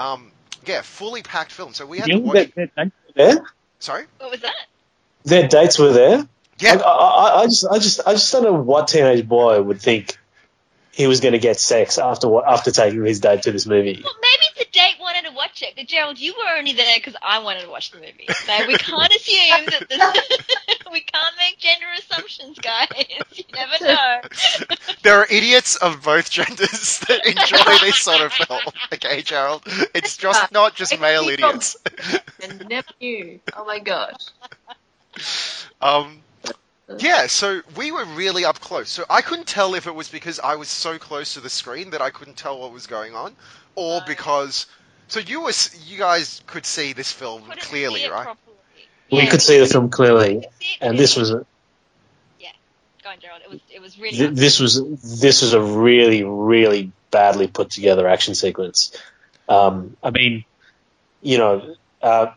um, yeah. Fully packed film. So we had You to know, watch. their, their dates were there. Sorry. What was that? Their dates were there. Yeah. I, I, I just, I just, I just don't know what teenage boy would think he was going to get sex after what after taking his date to this movie. Well, maybe the date wanted to watch it. But Gerald, you were only there because I wanted to watch the movie. So we <laughs> can't assume that this, <laughs> we can't make gender assumptions, guys. You never know. <laughs> there are idiots of both genders that enjoy this sort of film. Okay, Gerald. It's just not just male idiots. and never knew. Oh my gosh. Um, yeah, so we were really up close. So I couldn't tell if it was because I was so close to the screen that I couldn't tell what was going on, or Right. because. So you was you guys could see this film Couldn't clearly, see it right? properly. We Yeah, could see the film clearly, could see it and this was clearly. a, Go on, Gerald. It was it was really. th- this was this was a really really badly put together action sequence. Um, I mean, you know, uh,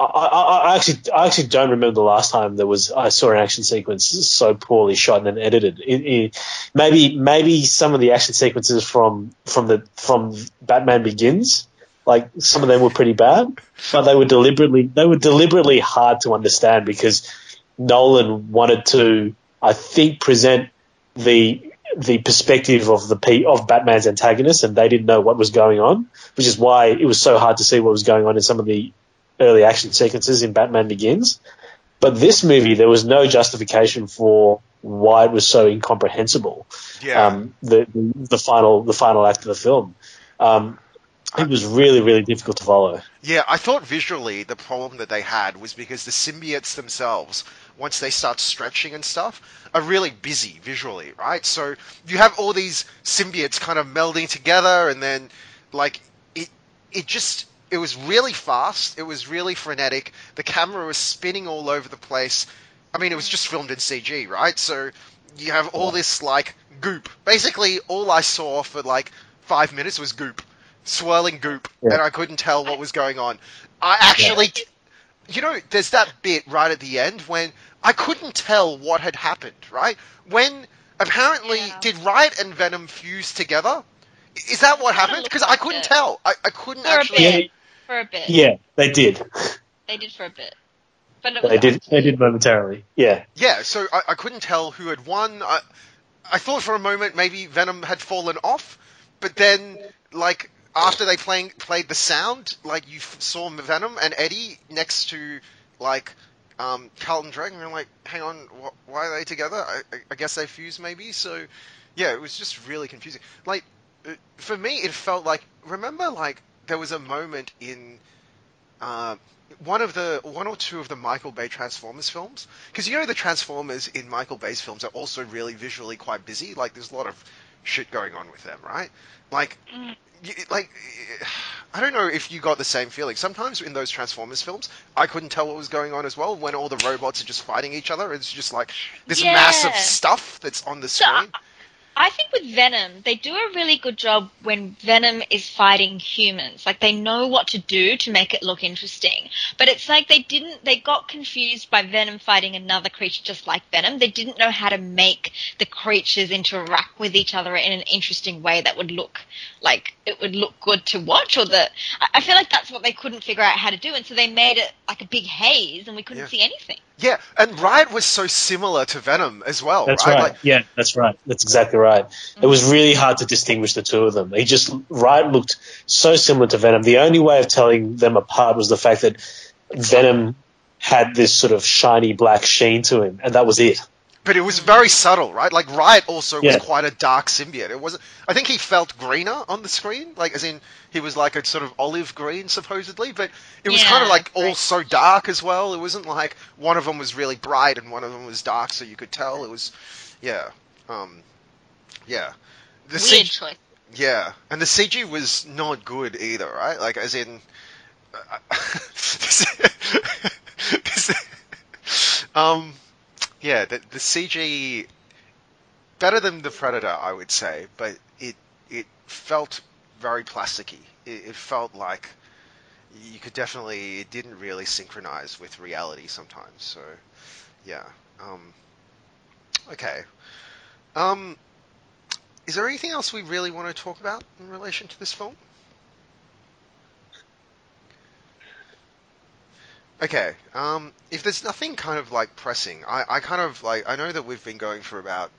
I, I, actually I actually don't remember the last time there was I saw an action sequence so poorly shot and edited. It, it, maybe maybe some of the action sequences from from the from Batman Begins, like some of them were pretty bad, but they were deliberately they were deliberately hard to understand because Nolan wanted to I think present the the perspective of the of Batman's antagonist, and they didn't know what was going on, which is why it was so hard to see what was going on in some of the early action sequences in Batman Begins. But this movie, there was no justification for why it was so incomprehensible. Yeah. Um, the, the final the final act of the film. Um, it was really really difficult to follow. Yeah, I thought visually the problem that they had was because the symbiotes themselves, once they start stretching and stuff, are really busy visually, right? So you have all these symbiotes kind of melding together, and then like it, it just it was really fast. It was really frenetic. The camera was spinning all over the place. I mean, it was just filmed in CG, right? So you have all this like goop. Basically, all I saw for like five minutes was goop, swirling goop, Yeah. and I couldn't tell what was going on. I actually, you know, there's that bit right at the end when I couldn't tell what had happened. Right when apparently Yeah. did Riot and Venom fuse together? Is that what happened? Because I couldn't tell. I, I couldn't For a actually. Bit. For a bit. Yeah, they did. They did for a bit. But it was They did. They did momentarily. Yeah. Yeah, so I, I couldn't tell who had won. I, I thought for a moment maybe Venom had fallen off, but then like after they playing played the sound, like you f- saw Venom and Eddie next to like um, Carlton Drake, and you're like, hang on, wh- why are they together? I, I, I guess they fused maybe. So yeah, it was just really confusing. Like uh, for me, it felt like remember like there was a moment in. Uh, one of the one or two of the Michael Bay Transformers films, because you know the Transformers in Michael Bay's films are also really visually quite busy. Like there's a lot of shit going on with them, right? Like, Mm. y like <sighs> I don't know if you got the same feeling. Sometimes in those Transformers films, I couldn't tell what was going on as well. When all the robots are just fighting each other, it's just like this Yeah. massive stuff that's on the So, screen. I think with Venom, they do a really good job when Venom is fighting humans. Like they know what to do to make it look interesting. But it's like they didn't, they got confused by Venom fighting another creature just like Venom. They didn't know how to make the creatures interact with each other in an interesting way that would look like it would look good to watch or that I- I feel like that's what they couldn't figure out how to do. And so they made it like a big haze and we couldn't Yeah. see anything. Yeah, and Riot was so similar to Venom as well, That's right? right. Like, yeah, that's right. That's exactly right. It was mm-hmm. really hard to distinguish the two of them. He just Riot looked so similar to Venom. The only way of telling them apart was the fact that Venom had this sort of shiny black sheen to him, and that was it. But it was very subtle, right? Like Riot also Yeah. was quite a dark symbiote. It wasn't. I think he felt greener on the screen, like as in he was like a sort of olive green supposedly, but it was kind of like all right. so dark as well. It wasn't like one of them was really bright and one of them was dark, so you could tell it was, yeah, um, yeah. The Weird CG choice. Yeah, and the CG was not good either, right? Like, as in, <laughs> <laughs> um, yeah, the, the CG better than the Predator, I would say, but it it felt very plasticky. It, it felt like you could definitely it didn't really synchronize with reality sometimes. So, yeah. Um, okay. Um, is there anything else we really want to talk about in relation to this film? Okay. Um, if there's nothing kind of like pressing, I, I kind of like I know that we've been going for about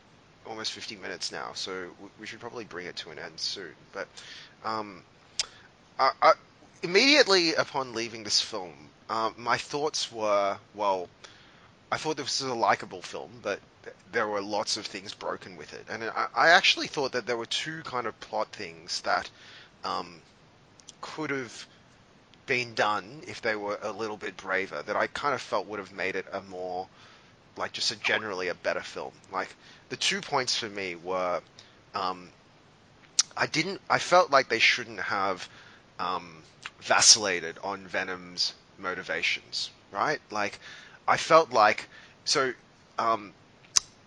almost 50 minutes now, so we should probably bring it to an end soon. But um, I, I, immediately upon leaving this film, um, my thoughts were, well, I thought this was a likable film, but there were lots of things broken with it, and I, I actually thought that there were two kind of plot things that um, could have been done if they were a little bit braver. That I kind of felt would have made it a more, like, just a generally a better film. Like the two points for me were, um, I didn't, I felt like they shouldn't have um, vacillated on Venom's motivations, right? Like, I felt like so. Um,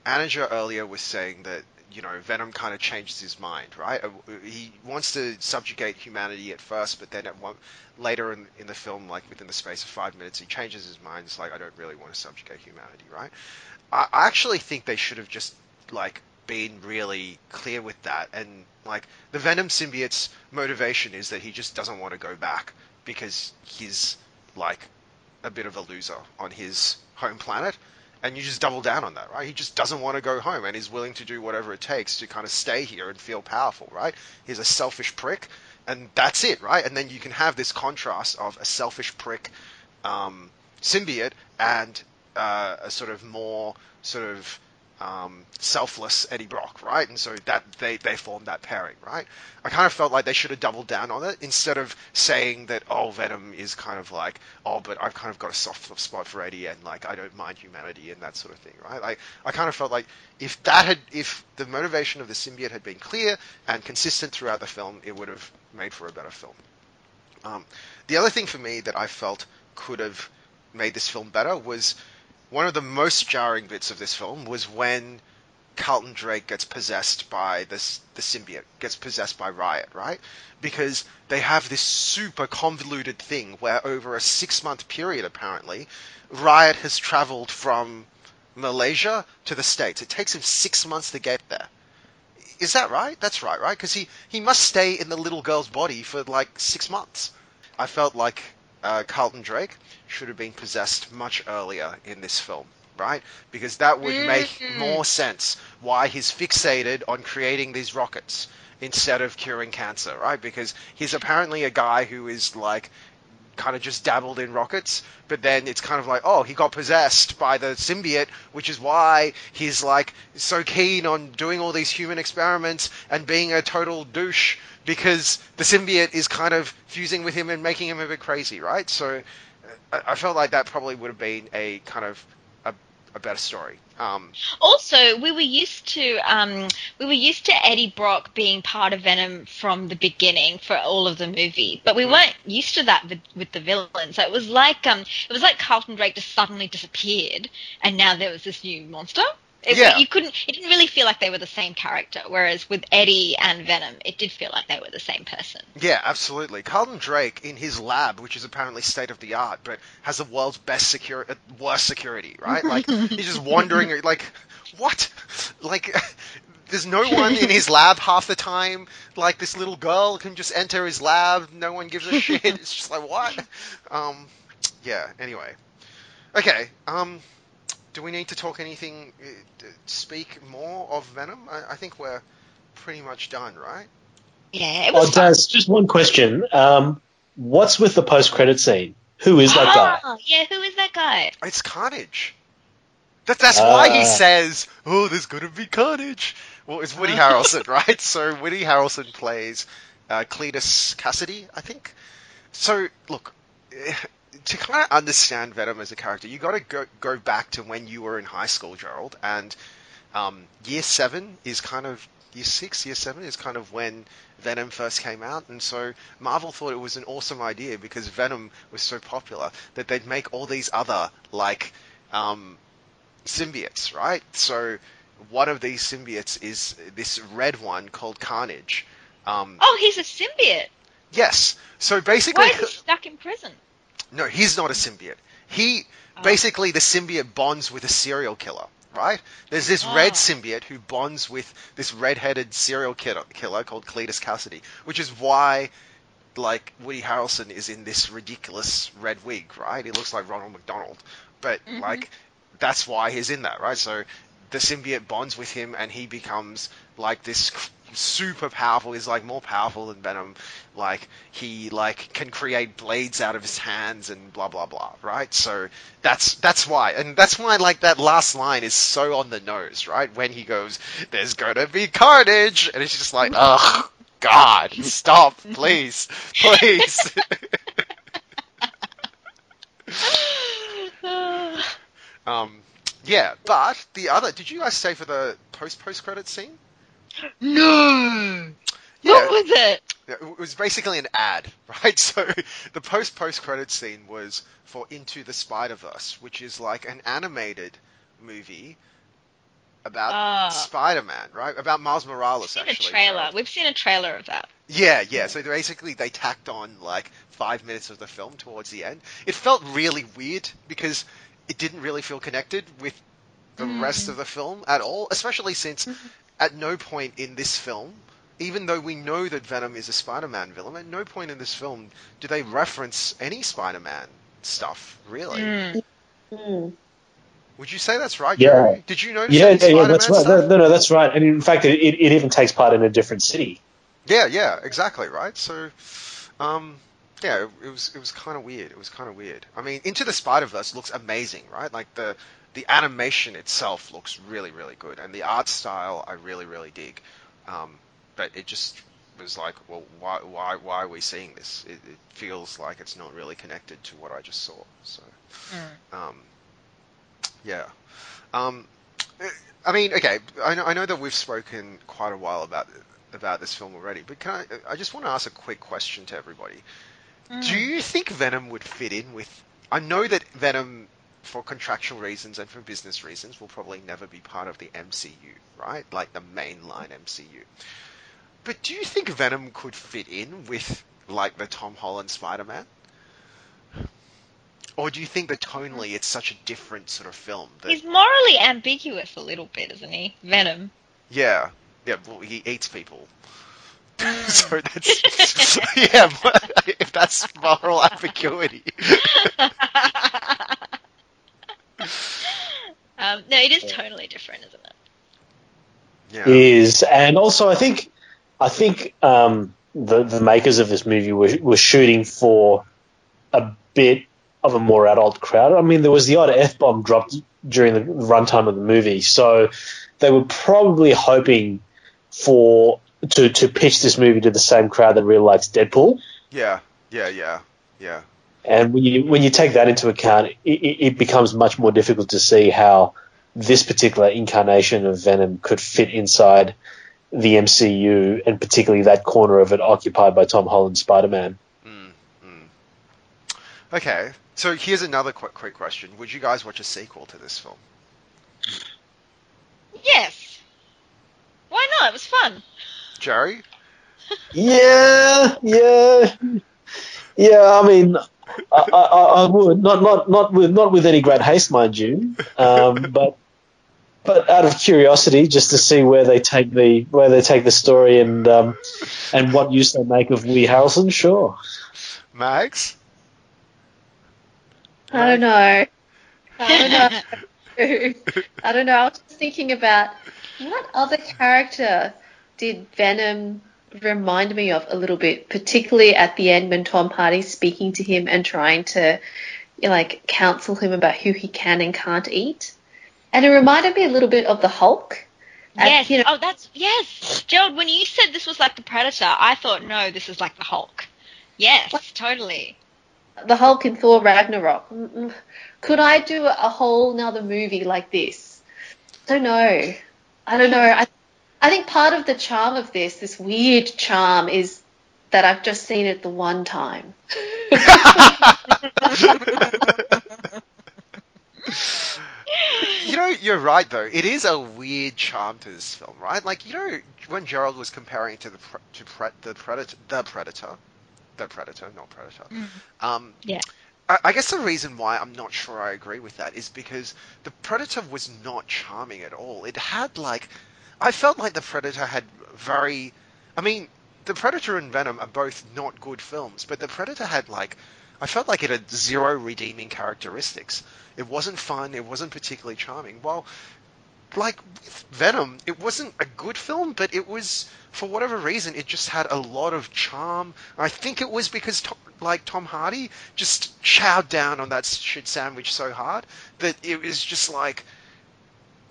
Anager earlier was saying that you know Venom kind of changes his mind, right? Uh, He wants to subjugate humanity at first, but then at one later in, in the film, like within the space of five minutes, he changes his mind. It's like I don't really want to subjugate humanity, right? I, I actually think they should have just like been really clear with that, and like the Venom symbiote's motivation is that he just doesn't want to go back because he's like a bit of a loser on his home planet and you just double down on that, right? He just doesn't want to go home and is willing to do whatever it takes to kind of stay here and feel powerful, right? He's a selfish prick, and that's it, right? And then you can have this contrast of a selfish prick um, symbiote and uh, a sort of more sort of um, selfless Eddie Brock, right? And so that they they formed that pairing, right? I kind of felt like they should have doubled down on it instead of saying that oh Venom is kind of like oh but I've kind of got a soft spot for Eddie and like I don't mind humanity and that sort of thing, right? Like I kind of felt like if that had if the motivation of the symbiote had been clear and consistent throughout the film, it would have made for a better film. Um, the other thing for me that I felt could have made this film better was one of the most jarring bits of this film was when Carlton Drake gets possessed by this the symbiote, gets possessed by Riot, right? Because they have this super convoluted thing where over a six month period apparently, Riot has traveled from Malaysia to the States. It takes him six months to get there. Is that right? That's right, right? Because he, he must stay in the little girl's body for like six months. I felt like uh, Carlton Drake should have been possessed much earlier in this film, right? Because that would make Mhm. more sense why he's fixated on creating these rockets instead of curing cancer, right? Because he's apparently a guy who is like kind of just dabbled in rockets, but then it's kind of like, oh, he got possessed by the symbiote, which is why he's like so keen on doing all these human experiments and being a total douche because the symbiote is kind of fusing with him and making him a bit crazy, right? So I, felt like that probably would have been a kind of a, a better story. Um, Also, we were used to um, we were used to Eddie Brock being part of Venom from the beginning for all of the movie, but we Mm. weren't used to that with, with the villain. So it was like um, it was like Carlton Drake just suddenly disappeared, and now there was this new monster. It, Yeah. You couldn't. It didn't really feel like they were the same character. Whereas with Eddie and Venom, it did feel like they were the same person. Yeah, absolutely. Carlton Drake in his lab, which is apparently state of the art, but has the world's best security, worst security, right? Like <laughs> he's just wandering, like what? Like <laughs> there's no one in his lab half the time. Like this little girl can just enter his lab, no one gives a shit. It's just like what? <laughs> Um, yeah. Anyway, okay. Um, do we need to talk anything? uh, Speak more of Venom? I, I think we're pretty much done, right? Yeah, it Oh, was fun. Daz, just one question. Um, what's with the post-credit scene? Who is that guy? Oh, yeah, who is that guy? It's Carnage. That, that's why he Ah. says, "Oh, there's gonna be Carnage." Well, it's Woody <laughs> Harrelson, right? So Woody Harrelson plays uh, Cletus Kasady, I think. So look, to kind of understand Venom as a character, you got to go go back to when you were in high school, Gerald, and um, year seven is kind of year six, year seven is kind of when Venom first came out, and so Marvel thought it was an awesome idea because Venom was so popular that they'd make all these other like um, symbiotes, right? So one of these symbiotes is this red one called Carnage. Um, Oh, he's a symbiote. Yes. So basically, Why is he stuck in prison? No, he's not a symbiote. He Oh. basically the symbiote bonds with a serial killer, right? There's this red Oh. symbiote who bonds with this red-headed serial killer, killer called Cletus Kasady, which is why like Woody Harrelson is in this ridiculous red wig, right? He looks like Ronald McDonald, but Mhm. like that's why he's in that, right? So the symbiote bonds with him, and he becomes like this super powerful. He's like more powerful than Venom. Like he like can create blades out of his hands and blah blah blah, right? So that's that's why, and that's why like that last line is so on the nose, right? When he goes, "There's gonna be carnage," and it's just like, ugh. God, stop, please, please. <laughs> <laughs> um, yeah, but the other, did you guys stay for the post post credit scene? No. Yeah. What was it? It was basically an ad, <laughs> right? So the post post credit scene was for Into the Spider Verse, which is like an animated movie about Ah. Spider Man, right? About Miles Morales. We've seen actually. a trailer. Gerald. We've seen a trailer of that. Yeah, yeah. So basically, they tacked on like five minutes of the film towards the end. It felt really weird because it didn't really feel connected with the Mm. rest of the film at all. Especially since at no point in this film, even though we know that Venom is a Spider-Man villain, at no point in this film do they reference any Spider-Man stuff. Really? Mm. Would you say that's right? Yeah. Jerry? Did you notice Yeah, yeah, yeah, Spider-Man that's right. No, no, no, that's right. And in fact, it, it, it even takes part in a different city. Yeah, yeah, exactly, right? So, um, yeah, it, it was it was kind of weird. It was kind of weird. I mean, Into the Spider Verse looks amazing, right? Like the the animation itself looks really, really good, and the art style I really, really dig. Um, but it just was like, well, why, why, why are we seeing this? It, it feels like it's not really connected to what I just saw. So, Mm. um, yeah. Um, I mean, okay, I know, I know that we've spoken quite a while about about this film already, but can I? I just want to ask a quick question to everybody. Mm. Do you think Venom would fit in with? I know that Venom, for contractual reasons and for business reasons, will probably never be part of the MCU, right? Like the mainline MCU. But do you think Venom could fit in with like the Tom Holland Spider-Man? Or do you think that tonally it's such a different sort of film? That, He's morally ambiguous a little bit, isn't he? Venom. yeah, yeah. Well, he eats people. Mm. <laughs> so that's <laughs> yeah. but <laughs> If that's moral ambiguity, <laughs> um, no, it is totally different, isn't it? yeah, Is and also I think I think um, the the makers of this movie were were shooting for a bit of a more adult crowd. I mean, there was the odd f bomb dropped during the runtime of the movie, so they were probably hoping for to to pitch this movie to the same crowd that really likes Deadpool. yeah, yeah, yeah, yeah. And when you when you take that into account, it, it it becomes much more difficult to see how this particular incarnation of Venom could fit inside the MCU, and particularly that corner of it occupied by Tom Holland's Spider-Man. Mm, mm. Okay, so here's another quick, quick question: Would you guys watch a sequel to this film? Yes. Why not? It was fun. Jerry? Yeah, yeah, yeah. I mean, I, I, I would not not not with not with any great haste, mind you, um, <laughs> but but out of curiosity, just to see where they take the where they take the story and um, and what use they make of Woody Harrelson. Sure. Max? I don't know. I don't know. <laughs> I don't know. I was just thinking about what other character did Venom remind me of a little bit, particularly at the end when Tom Hardy's speaking to him and trying to you know, like counsel him about who he can and can't eat. And it reminded me a little bit of the Hulk. Yes. you know, oh, that's yes, Gerald. When you said this was like the Predator, I thought no, this is like the Hulk. Yes, totally. the Hulk in Thor Ragnarok. Mm-mm. Could I do a whole nother movie like this? I don't know. I don't know. I, I think part of the charm of this, this weird charm, is that I've just seen it the one time. you know, you're right though. It is a weird charm to this film, right? Like you know, when Gerald was comparing it to the pre- to pre- the predator, the predator, the predator, not predator. Um, Yeah. I, I guess the reason why I'm not sure I agree with that is because the predator was not charming at all. It had like, I felt like the predator had very, I mean, the predator and Venom are both not good films, but the predator had like. I felt like it had zero redeeming characteristics. It wasn't fun. It wasn't particularly charming. While, like with Venom, it wasn't a good film, but it was for whatever reason it just had a lot of charm. I think it was because like Tom Hardy just chowed down on that shit sandwich so hard that it was just like,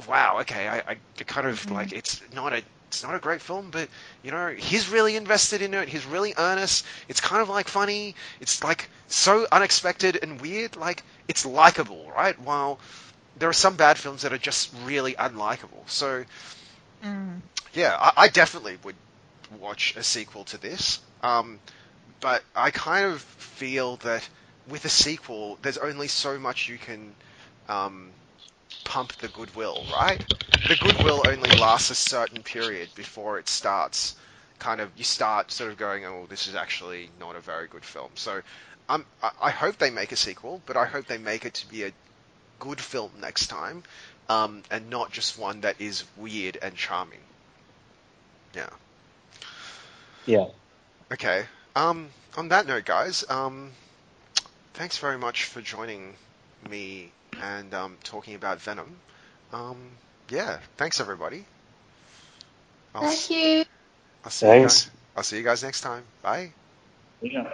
wow, okay, I, I kind of like it's not a it's not a great film, but you know he's really invested in it. He's really earnest. It's kind of like funny. It's like so unexpected and weird. Like it's likable, right? While there are some bad films that are just really unlikable. So yeah, I, I definitely would watch a sequel to this. Um, but I kind of feel that with a sequel, there's only so much you can um, pump the goodwill, right? The goodwill only lasts a certain period before it starts. Kind of, you start sort of going, oh, this is actually not a very good film. So, um, I, I hope they make a sequel, but I hope they make it to be a good film next time, um, and not just one that is weird and charming. Yeah. Yeah. Okay. Um, on that note, guys, um, thanks very much for joining me and um, talking about Venom. Um, yeah, thanks everybody. I'll, Thank you. I'll see you Thanks. guys. I'll see you guys next time. Bye. Yeah.